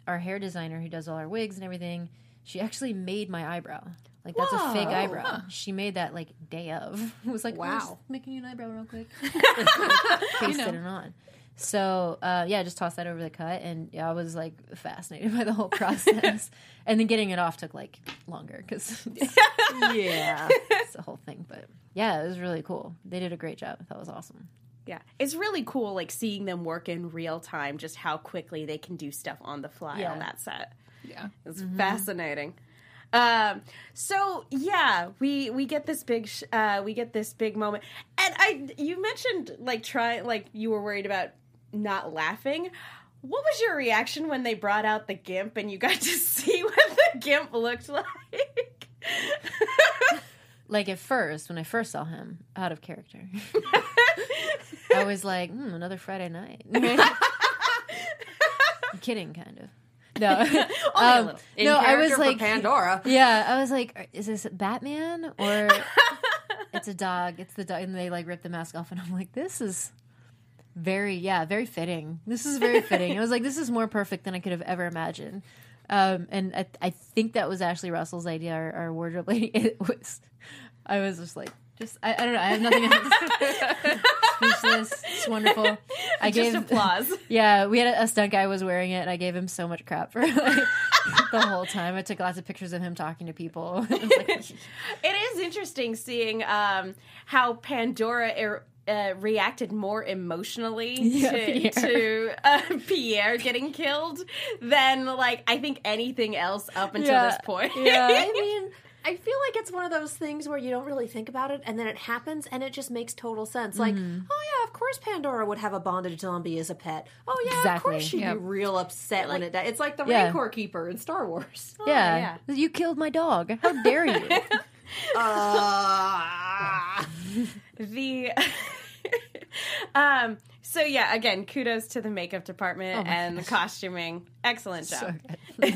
our hair designer who does all our wigs and everything, she actually made my eyebrow. Like that's a fake eyebrow. She made that like day of. [laughs] It was like, Wow. wow, making you an eyebrow real quick. [laughs] [laughs] Pasted it on. So uh, yeah, just tossed that over the cut, and yeah, I was like fascinated by the whole process. and then getting it off took like longer because Yeah. it's the whole thing. But yeah, it was really cool. They did a great job. That was awesome. Yeah, it's really cool, like seeing them work in real time, just how quickly they can do stuff on the fly Yeah. on that set. Yeah. It's fascinating. Um, so yeah, we we get this big sh- uh, we get this big moment, and I you mentioned like try like you were worried about not laughing. What was your reaction when they brought out the gimp and you got to [laughs] see what the gimp looked like? Like at first, when I first saw him out of character, [laughs] I was like, hmm, another Friday night. [laughs] [laughs] I'm kidding, kind of. No, [laughs] um, no, I was like, Pandora. yeah, I was like, is this Batman or it's a dog? It's the dog, and they like rip the mask off, and I'm like, this is very, yeah, very fitting. This is very fitting. I was like, this is more perfect than I could have ever imagined. Um, and I, I think that was Ashley Russell's idea, our, our wardrobe lady. It was, I was just like, just I, I don't know. I have nothing else. Speechless. It's wonderful. I Just gave applause. [laughs] yeah, we had a, a stunt guy was wearing it, and I gave him so much crap for [laughs] like, the whole time. I took lots of pictures of him talking to people. [laughs] Like, It is interesting seeing um, how Pandora er, uh, reacted more emotionally Yeah, to, Pierre. to uh, Pierre getting killed than like I think anything else up until Yeah. this point. yeah, I mean, I feel like it's one of those things where you don't really think about it, and then it happens, and it just makes total sense. Like, Mm-hmm. oh yeah, of course Pandora would have a bondage zombie as a pet. Oh yeah, of course she'd Yep. be real upset when it died. It's like the Yeah. Rancor Keeper in Star Wars. yeah, you killed my dog. How dare you? [laughs] [laughs] Uh, the [laughs] um so yeah again kudos to the makeup department and the costuming excellent job [laughs]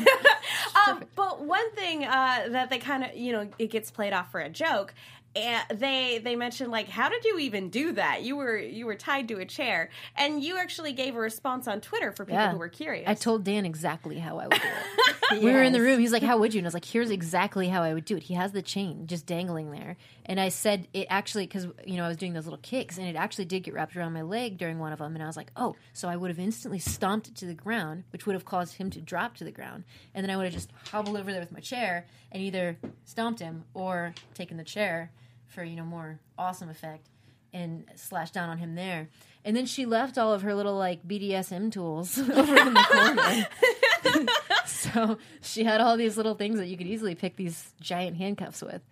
um, but one thing uh, that they kind of you know it gets played off for a joke and they they mentioned like how did you even do that you were you were tied to a chair and you actually gave a response on twitter for people Yeah. who were curious I told Dan exactly how I would do it. [laughs] We were in the room. He's like, "How would you?" And I was like, "Here's exactly how I would do it." He has the chain just dangling there, and I said it actually because you know I was doing those little kicks, and it actually did get wrapped around my leg during one of them, and I was like, "Oh, so I would have instantly stomped it to the ground, which would have caused him to drop to the ground, and then I would have just hobbled over there with my chair and either stomped him or taken the chair for you know more awesome effect." And slashed down on him there, and then she left all of her little like BDSM tools [laughs] over in the corner. [laughs] So she had all these little things that you could easily pick these giant handcuffs with.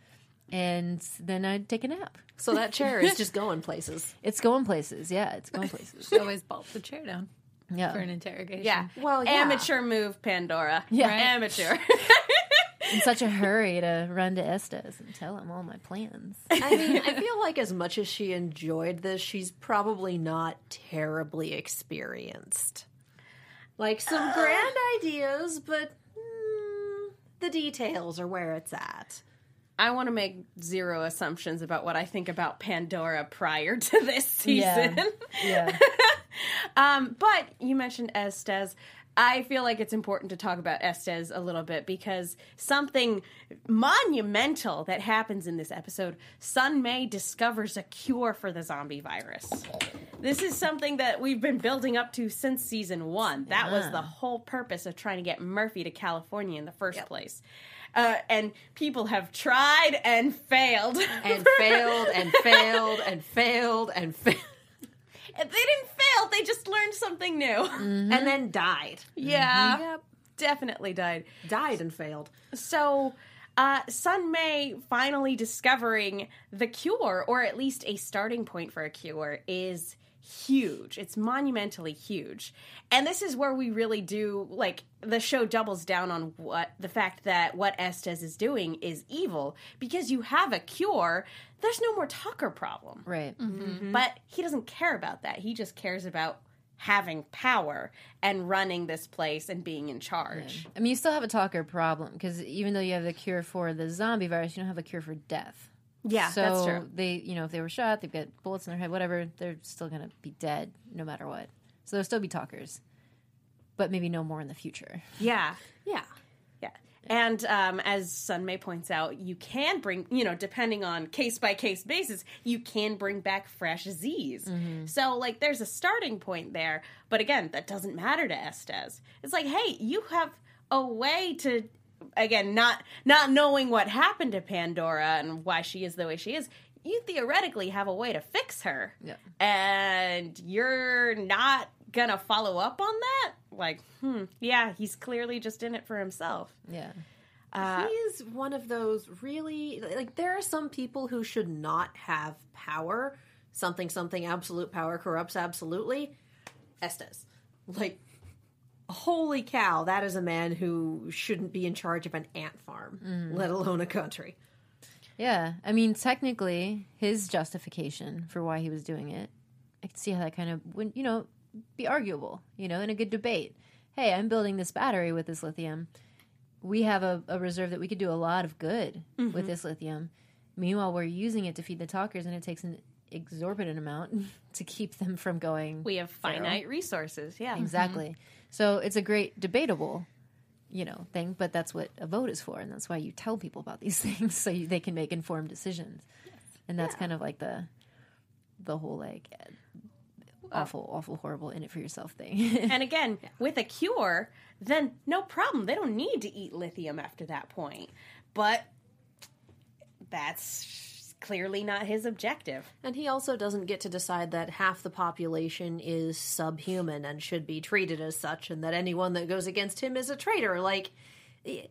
And then I'd take a nap. so that chair is just [laughs] going places. It's going places. Yeah, it's going places. She always bolt the chair down Yeah. for an interrogation. yeah Well, yeah. amateur move pandora Yeah. amateur [laughs] in such a hurry to run to Estes and tell him all my plans. I mean, I feel like as much as she enjoyed this, she's probably not terribly experienced. Like some grand ideas, but mm, the details are where it's at. I want to make zero assumptions about what I think about Pandora prior to this season. Yeah. [laughs] um, but you mentioned Estes. I feel like it's important to talk about Estes a little bit because something monumental that happens in this episode, Sun May discovers a cure for the zombie virus. This is something that we've been building up to since season one. That was the whole purpose of trying to get Murphy to California in the first place. Uh, and people have tried and failed. And [laughs] failed and failed and failed and failed. They didn't fail, they just learned something new. And then died. Yeah. Yep. Definitely died. Died and failed. So, uh, Sun May finally discovering the cure, or at least a starting point for a cure, is huge. It's monumentally huge. And this is where we really do, like, the show doubles down on what the fact that what Estes is doing is evil because you have a cure. There's no more talker problem. Right. Mm-hmm. Mm-hmm. But he doesn't care about that. He just cares about having power and running this place and being in charge. I mean, you still have a talker problem because even though you have the cure for the zombie virus, you don't have a cure for death. Yeah, so that's true. they, you know, if they were shot, they've got bullets in their head, whatever. They're still gonna be dead no matter what. So they'll still be talkers, but maybe no more in the future. Yeah. Yeah. Yeah. And um, as Sun May points out, you can bring, you know, depending on case by case basis, you can bring back fresh Z's. So, like, there's a starting point there. But again, that doesn't matter to Estes. It's like, hey, you have a way to, again, not not knowing what happened to Pandora and why she is the way she is. You theoretically have a way to fix her, Yeah. and you're not gonna follow up on that. Like, hmm, yeah, he's clearly just in it for himself. Yeah. Uh, he is one of those really like there are some people who should not have power. Something something absolute power corrupts absolutely. Estes. Like holy cow, that is a man who shouldn't be in charge of an ant farm, mm. let alone a country. Yeah, I mean, technically, his justification for why he was doing it, I could see how that kind of would, you know, be arguable, you know, in a good debate. Hey, I'm building this battery with this lithium. We have a, a reserve that we could do a lot of good with mm-hmm. this lithium. Meanwhile, we're using it to feed the talkers, and it takes an exorbitant amount [laughs] to keep them from going. we have finite resources. Yeah. Exactly. Mm-hmm. So it's a great debatable, you know, thing, but that's what a vote is for, and that's why you tell people about these [laughs] things so you, they can make informed decisions. And that's kind of like the the whole like awful, awful, horrible in it for yourself thing. [laughs] And again, with a cure, then no problem. They don't need to eat lithium after that point. But that's clearly not his objective. And he also doesn't get to decide that half the population is subhuman and should be treated as such, and that anyone that goes against him is a traitor. Like, y-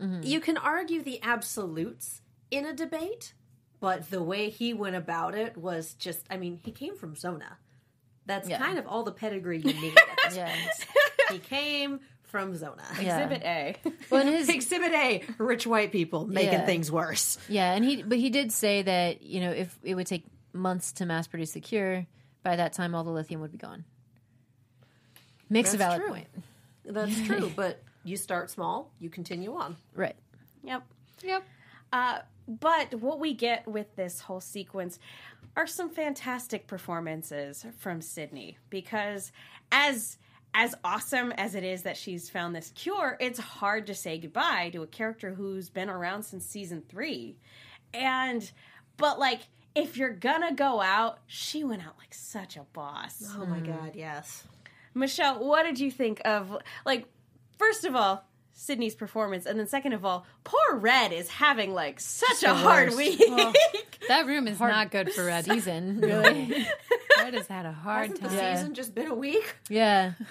mm-hmm. you can argue the absolutes in a debate, but the way he went about it was just, I mean, he came from Zona. That's Yeah. kind of all the pedigree you [laughs] need. yeah. he came from Zona. Yeah. Exhibit A. Well, and his, [laughs] Exhibit A: rich white people making Yeah. things worse. yeah, and he but he did say that, you know, if it would take months to mass produce the cure, by that time all the lithium would be gone. Makes a valid true. point. That's [laughs] true, but you start small, you continue on. Right. yep. Yep. Uh, but what we get with this whole sequence are some fantastic performances from Sydney because as as awesome as it is that she's found this cure, it's hard to say goodbye to a character who's been around since season 3. And but like if you're gonna go out, she went out like such a boss. Oh my mm. god, yes. Michelle, what did you think of like first of all, Sydney's performance, and then second of all, poor Red is having like such a hard worst. week. [laughs] That room is not good for Red. Season, [laughs] really. [laughs] Red has had a hard Hasn't the time. Yeah. season just been a week? yeah. [laughs]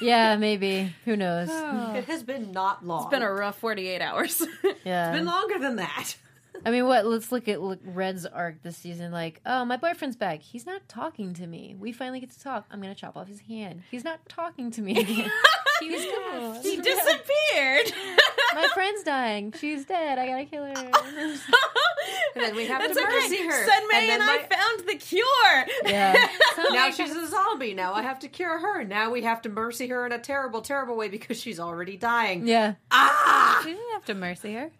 Yeah, maybe. Who knows? [sighs] It has been not long. It's been a rough 48 hours. [laughs] Yeah. It's been longer than that. [laughs] I mean, what? Let's look at look, Red's arc this season. Like, oh, my boyfriend's back. He's not talking to me. We finally get to talk. I'm gonna chop off his hand. He's not talking to me. He's gone. he disappeared. my [laughs] my friend's dying. She's dead. I gotta kill her. [laughs] And then we have That's to mercy okay. her. Sun May and and, then I found the cure. yeah. [laughs] now she's a zombie. Now I have to cure her. Now we have to mercy her in a terrible, terrible way because she's already dying. Yeah. Ah! We didn't have to mercy her.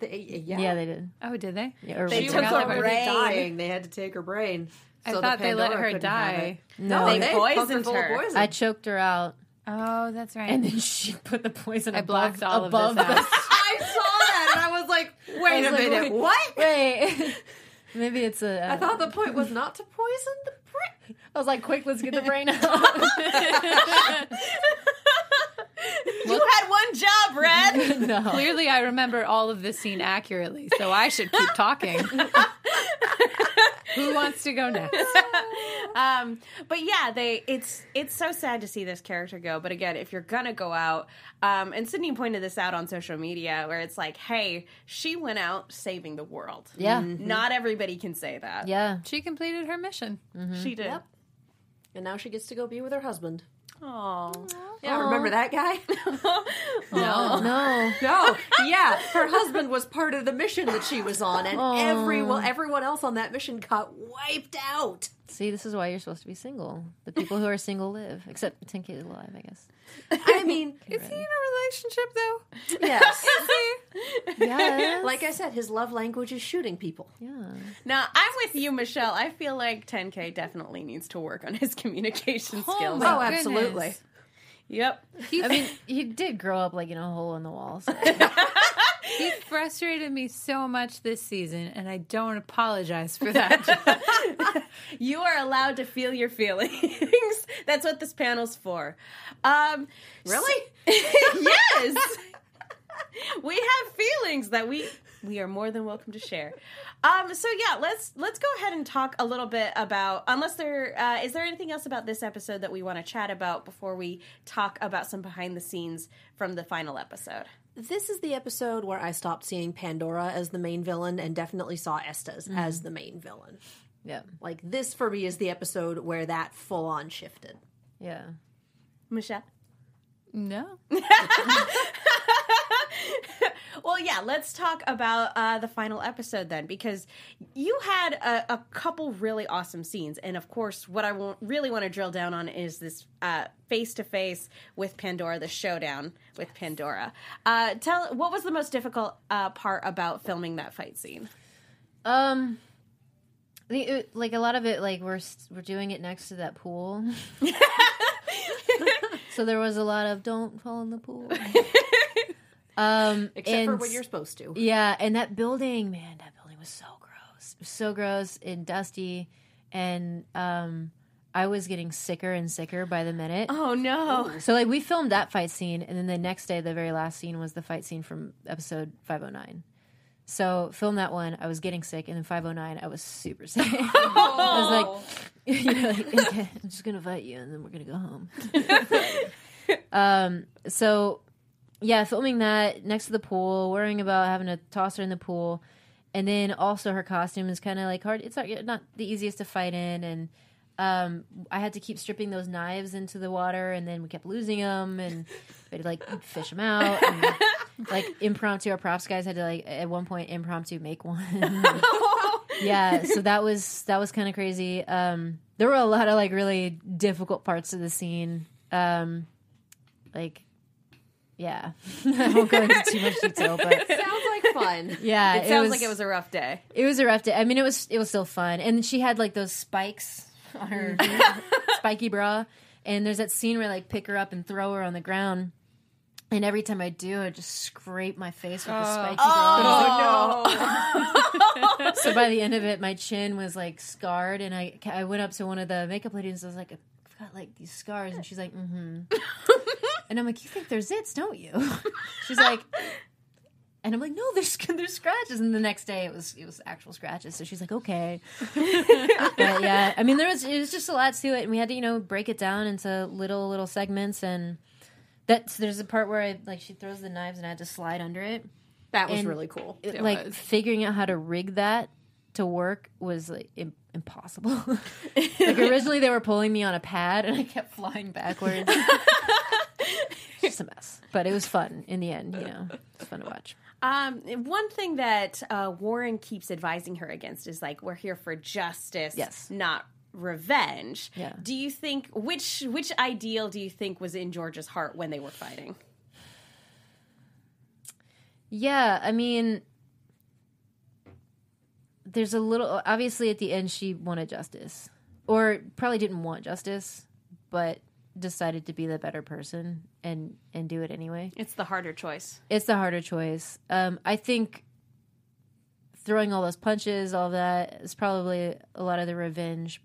They- yeah. Yeah, they did. Oh, did they? Yeah, or They we She took her brain. dying. They had to take her brain. I thought the they let her die. it. No, they, They poisoned full her. poison. I choked her out, Oh, that's right. and then she put the poison I above, blocked all of this the [laughs] I saw that and I was like, wait was a like, minute, wait. what? Wait. [laughs] Maybe it's a. I thought the um, point was not to poison the [laughs] brain. I was like, quick, let's get the brain out. [laughs] You had one job, Red. [laughs] no. Clearly, I remember all of this scene accurately, so I should keep talking. [laughs] Who wants to go next? um, but yeah, they it's it's so sad to see this character go. But again, if you're gonna go out, um, and Sydney pointed this out on social media, where it's like, hey, she went out saving the world. Yeah. Not everybody can say that. Yeah. She completed her mission. she did. Yep. And now she gets to go be with her husband. Oh, Yeah, remember that guy? [laughs] No. No. no. Yeah, her husband was part of the mission that she was on, and everyone everyone else on that mission got wiped out. See, this is why you're supposed to be single. The people who are single live, except 10K is alive, I guess. [laughs] I mean, [laughs] Is he in a relationship though? yes. [laughs] Yeah. like I said, his love language is shooting people. yeah. now I'm with you, Michelle. I feel like 10K definitely needs to work on his communication oh skills. my Oh, goodness. absolutely. Yep. I mean, he did grow up like in a hole in the wall. So. He frustrated me so much this season, and I don't apologize for that. [laughs] You are allowed to feel your feelings. That's what this panel's for. Um, Really? [laughs] yes. we have feelings that we we are more than welcome to share. Um, so yeah, let's let's go ahead and talk a little bit about. Unless there uh, is there anything else about this episode that we want to chat about before we talk about some behind the scenes from the final episode. This is the episode where I stopped seeing Pandora as the main villain and definitely saw Estes mm-hmm. as the main villain. Yeah. Like this for me is the episode where that full on shifted. Yeah. Michelle. no. [laughs] [laughs] Well, yeah, let's talk about uh, the final episode then, because you had a, a couple really awesome scenes, and of course, what I really want to drill down on is this face to face with Pandora, the showdown with Pandora. Uh, tell what was the most difficult uh, part about filming that fight scene? Um, the, it, like a lot of it, like we're we're doing it next to that pool. [laughs] [laughs] so there was a lot of don't fall in the pool. [laughs] Um, Except and for when you're supposed to. Yeah, and that building, man, that building was so gross. Was so gross and dusty, and um, I was getting sicker and sicker by the minute. Oh no! So like we filmed that fight scene, and then the next day, the very last scene was the fight scene from episode five hundred nine. So film that one. I was getting sick, and then five hundred nine, I was super sick. [laughs] I was like, [laughs] [laughs] you know, like, okay, I'm just gonna fight you, and then we're gonna go home. um. So yeah, filming that next to the pool, worrying about having to toss her in the pool, and then also her costume is kind of like hard. It's not, not the easiest to fight in, and um, I had to keep stripping those knives into the water, and then we kept losing them, and we had to like fish them out, and, [laughs] like impromptu. Our props guys had to like at one point impromptu make one. [laughs] yeah, so that was that was kind of crazy. Um, there were a lot of like really difficult parts of the scene. Um, like, yeah, [laughs] I won't go into too much detail, but it Sounds like fun. yeah, It sounds was, like it was a rough day. it was a rough day. I mean, it was it was still fun, and she had like those spikes on her [laughs] spiky bra. And there's that scene where I like pick her up and throw her on the ground. And every time I do, I just scrape my face with the spiky bra. Oh So by the end of it, my chin was like scarred, and I I went up to one of the makeup ladies. and I was like, I've got like these scars, and she's like, mm-hmm. [laughs] and I'm like, you think they're zits, don't you? [laughs] She's like. And I'm like, no, there's there's scratches. And the next day, it was it was actual scratches. So she's like, okay. [laughs] but yeah, I mean, there was it was just a lot to it, and we had to you know break it down into little little segments. And that's there's a part where I like she throws the knives, and I had to slide under it. That was And really cool. It, like figuring out how to rig that to work was like Im- impossible. [laughs] like originally they were pulling me on a pad, and I kept flying backwards. A mess, but it was fun in the end. You know, it's fun to watch. Um, one thing that uh, Warren keeps advising her against is like we're here for justice, Yes. not revenge. Yeah. Do you think which which ideal do you think was in George's heart when they were fighting? Yeah, I mean, there's a little. Obviously, at the end, she wanted justice, or probably didn't want justice, but decided to be the better person and and do it anyway. It's the harder choice. It's the harder choice. Um, I think throwing all those punches, all that, is probably a lot of the revenge.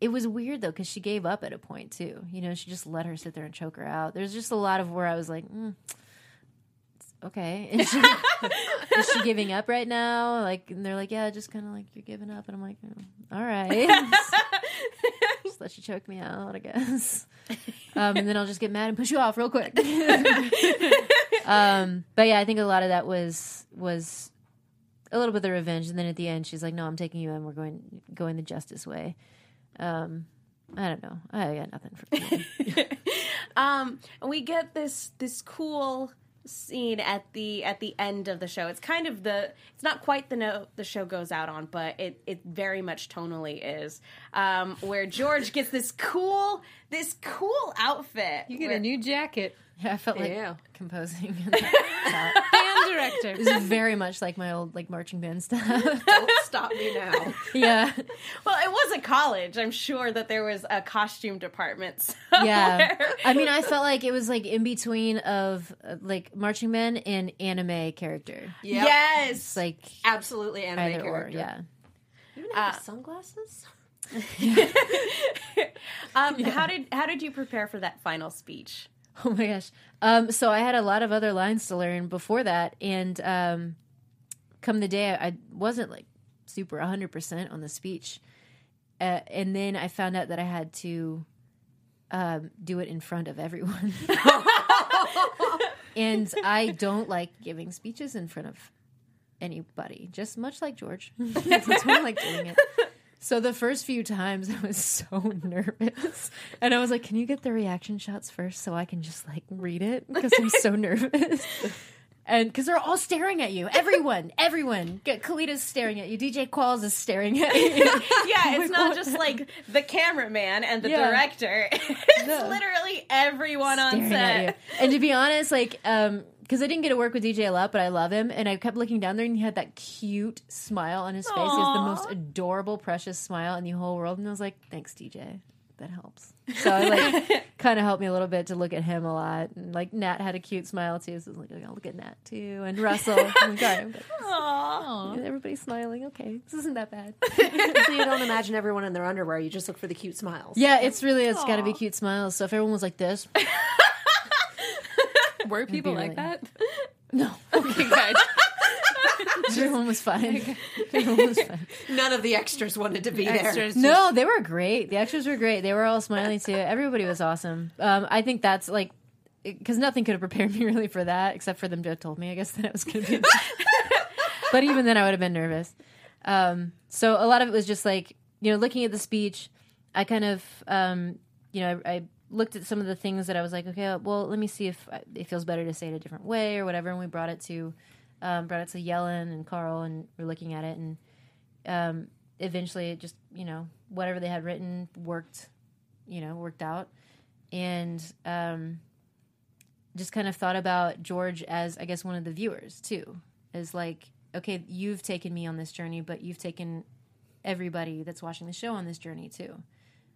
It was weird though because she gave up at a point too. You know, she just let her sit there and choke her out. There's just a lot of where I was like, mm, okay, [laughs] is she, is she giving up right now? Like, and they're like, yeah, just kind of like you're giving up, and I'm like, oh, all right. [laughs] let you choke me out, I guess. [laughs] Um, and then I'll just get mad and push you off real quick. [laughs] um, but yeah, I think a lot of that was was a little bit of the revenge, and then at the end, she's like, "No, I'm taking you in. We're going going the justice way." Um, I don't know. I got nothing for you. [laughs] Um, and we get this this cool scene at the at the end of the show. It's kind of the it's not quite the note the show goes out on, but it it very much tonally is. Um, where George gets this cool this cool outfit. You get where- a new jacket. Yeah, I felt like Yeah. composing. [laughs] Band director. this is very much like my old like marching band stuff. [laughs] Don't stop me now. [laughs] yeah, Well, it was a college. I'm sure that there was a costume department. yeah. I mean, I felt like it was like in between of uh, like marching band and anime character. Yep. Yes. It's like absolutely anime character. or. Yeah. Even have sunglasses. [laughs] Um, How did how did you prepare for that final speech? Oh my gosh. Um, so I had a lot of other lines to learn before that, and um, come the day, I, I wasn't like super 100% on the speech. Uh, and then I found out that I had to um, do it in front of everyone. [laughs] and I don't like giving speeches in front of anybody, just much like George. [laughs] I don't like doing it. So the first few times [laughs] I was so nervous. And I was like, can you get the reaction shots first so I can just like read it? Because I'm so nervous. And because they're all staring at you. Everyone, everyone. Get Kellita's staring at you. DJ Qualls is staring at you. [laughs] Yeah, it's not just like [laughs] the cameraman and the Yeah. director. It's No. literally everyone on staring at you. set. And to be honest, like, um, because I didn't get to work with DJ a lot, but I love him, and I kept looking down there, and he had that cute smile on his face. He has the most adorable, precious smile in the whole world, and I was like, "Thanks, DJ, that helps." So it like [laughs] kind of helped me a little bit to look at him a lot, and like Nat had a cute smile too, so I was like, "I'll look at Nat too," and Russell. [laughs] I'm like, "All right, I'm good." Everybody's smiling. Okay, this isn't that bad. [laughs] so you don't imagine everyone in their underwear. You just look for the cute smiles. Yeah, it's really it's got to be cute smiles. So if everyone was like this, Were people really- like that? [laughs] no, [laughs] Okay, good. [laughs] everyone was fine. Everyone was fine. None of the extras wanted to be there. Extras. No, they were great. The extras were great. They were all smiling too. Everybody was awesome. Um, I think that's like because nothing could have prepared me really for that except for them to have told me. I guess that it was going to be. but even then, I would have been nervous. Um, so a lot of it was just like you know looking at the speech. I kind of um, you know I, I looked at some of the things that I was like, okay, well, let me see if it feels better to say it a different way or whatever. And we brought it to um, brought it to Yellen and Karl, and we're looking at it. And um, eventually it just you know whatever they had written worked you know worked out. And um, just kind of thought about george as i guess one of the viewers too is like okay you've taken me on this journey but you've taken everybody that's watching the show on this journey too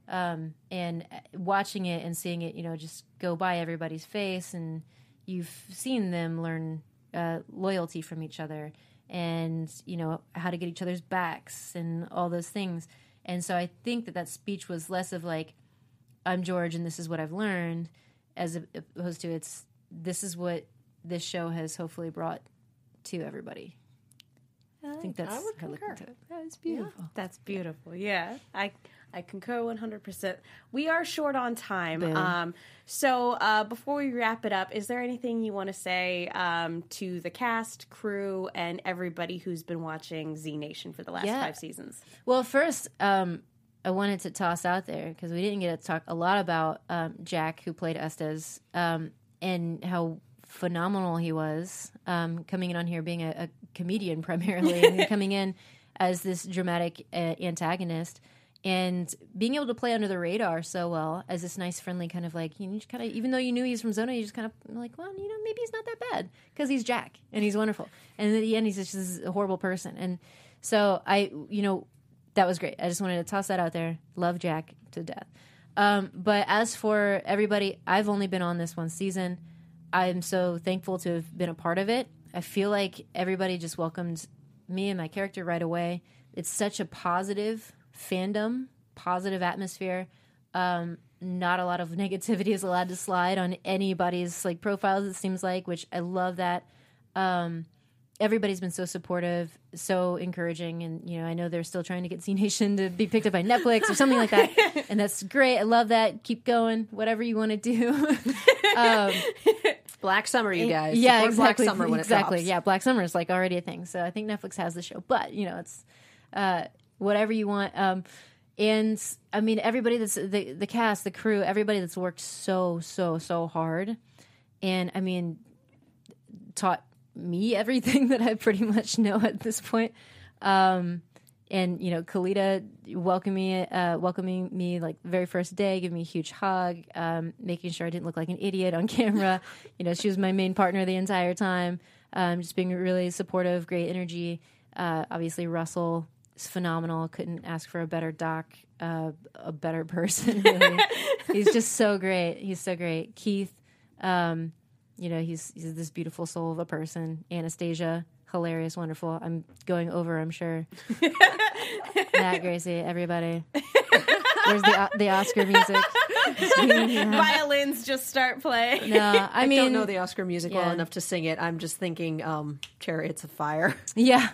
um, and uh, watching it and seeing it you know just go by everybody's face and you've seen them learn uh, loyalty from each other and you know how to get each other's backs and all those things. And so i think that that speech was less of like i'm george and this is what i've learned as opposed to it's this is what this show has hopefully brought to everybody. I think that's I would how I look into it. that was beautiful. That's beautiful. Yeah, I I concur one hundred percent. We are short on time. Um, so uh, before we wrap it up, is there anything you want to say um, to the cast, crew, and everybody who's been watching Z Nation for the last Yeah. five seasons? Well, first, um, I wanted to toss out there because we didn't get to talk a lot about um, Jack, who played Estes. Um, and how phenomenal he was um, coming in on here being a, a comedian primarily and [laughs] coming in as this dramatic uh, antagonist and being able to play under the radar so well as this nice friendly kind of like you just kind of even though you knew he's from Zona you just kind of like well you know maybe he's not that bad because he's Jack and he's wonderful. And at the end he's just this horrible person. And so I you know that was great. I just wanted to toss that out there. Love Jack to death. Um, but as for everybody I've only been on this one season. I'm so thankful to have been a part of it. I feel like everybody just welcomed me and my character right away. It's such a positive fandom, positive atmosphere. Um, not a lot of [laughs] negativity is allowed to slide on anybody's like profiles. It seems like, which I love that. Um, everybody's been so supportive, so encouraging, and you know, I know they're still trying to get Z Nation to be picked up by Netflix or something like that, [laughs] and that's great. I love that. Keep going, whatever you want to do. [laughs] um, Black Summer, you guys. yeah, Support exactly. Black Summer when exactly. it drops. Yeah, Black Summer is like already a thing. So I think Netflix has the show, but you know, it's uh, whatever you want. Um, and I mean, everybody that's the the cast, the crew, everybody that's worked so so so hard, and I mean, taught me [laughs] everything that I pretty much know at this point. Um, and you know, Kellita welcoming uh, welcoming me like very first day, giving me a huge hug, um, making sure I didn't look like an idiot on [laughs] camera. you know, she was my main partner the entire time. Um, just being really supportive, great energy. Uh, obviously, Russell is phenomenal. Couldn't ask for a better doc, uh, a better [laughs] person. [laughs] Really, he's just so great. He's so great. Keith, um, you know, he's he's this beautiful soul of a person. Anastasia, hilarious, wonderful. I'm going over. I'm sure. [laughs] Matt, Gracie, everybody. Where's the the Oscar music? Violins just start playing. No, I I mean, don't know the Oscar music well enough to sing it. I'm just thinking um, Chariots of Fire. Yeah.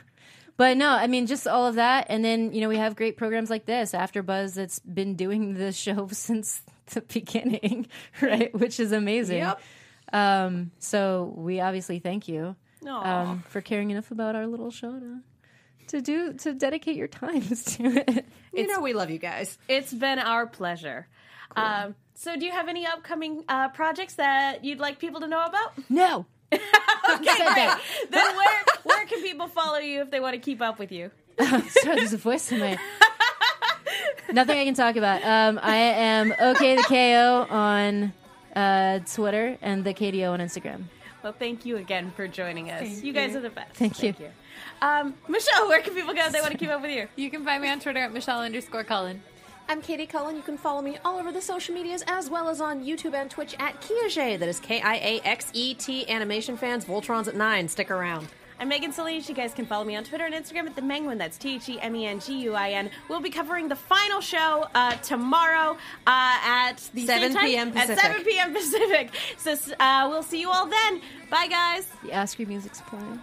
But no, I mean, just all of that. And then, you know, we have great programs like this, After Buzz, that's been doing the show [laughs] since the beginning, [laughs] right? Which is amazing. Yep. Um, so we obviously thank you um, for caring enough about our little show to, to do, to dedicate your times [laughs] to it. You know we love you guys. It's been our pleasure. Um, so, do you have any upcoming uh, projects that you'd like people to know about? No. Okay, great. then where where can people follow you if they want to keep up with you? [laughs] Sorry, there's a voice in my. Nothing I can talk about. Um, I am okay the KO on uh, Twitter and the KDO on Instagram. Well, thank you again for joining us. you guys are the best. Thank you. Um, Michelle, where can people go if they want to keep up with you? You can find me on Twitter at Michelle underscore Cullen. I'm Katie Cullen. You can follow me all over the social medias as well as on YouTube and Twitch at Kiaxet. That is K I A X E T. Animation fans, Voltron's at 9. Stick around. I'm Megan Solis. You guys can follow me on Twitter and Instagram at the Menguin. That's T H E M E N G U I N. We'll be covering the final show uh, tomorrow uh, at the 7 same time- p.m. At Pacific. 7 p.m. Pacific. So uh, we'll see you all then. Bye, guys. The Oscar music's playing.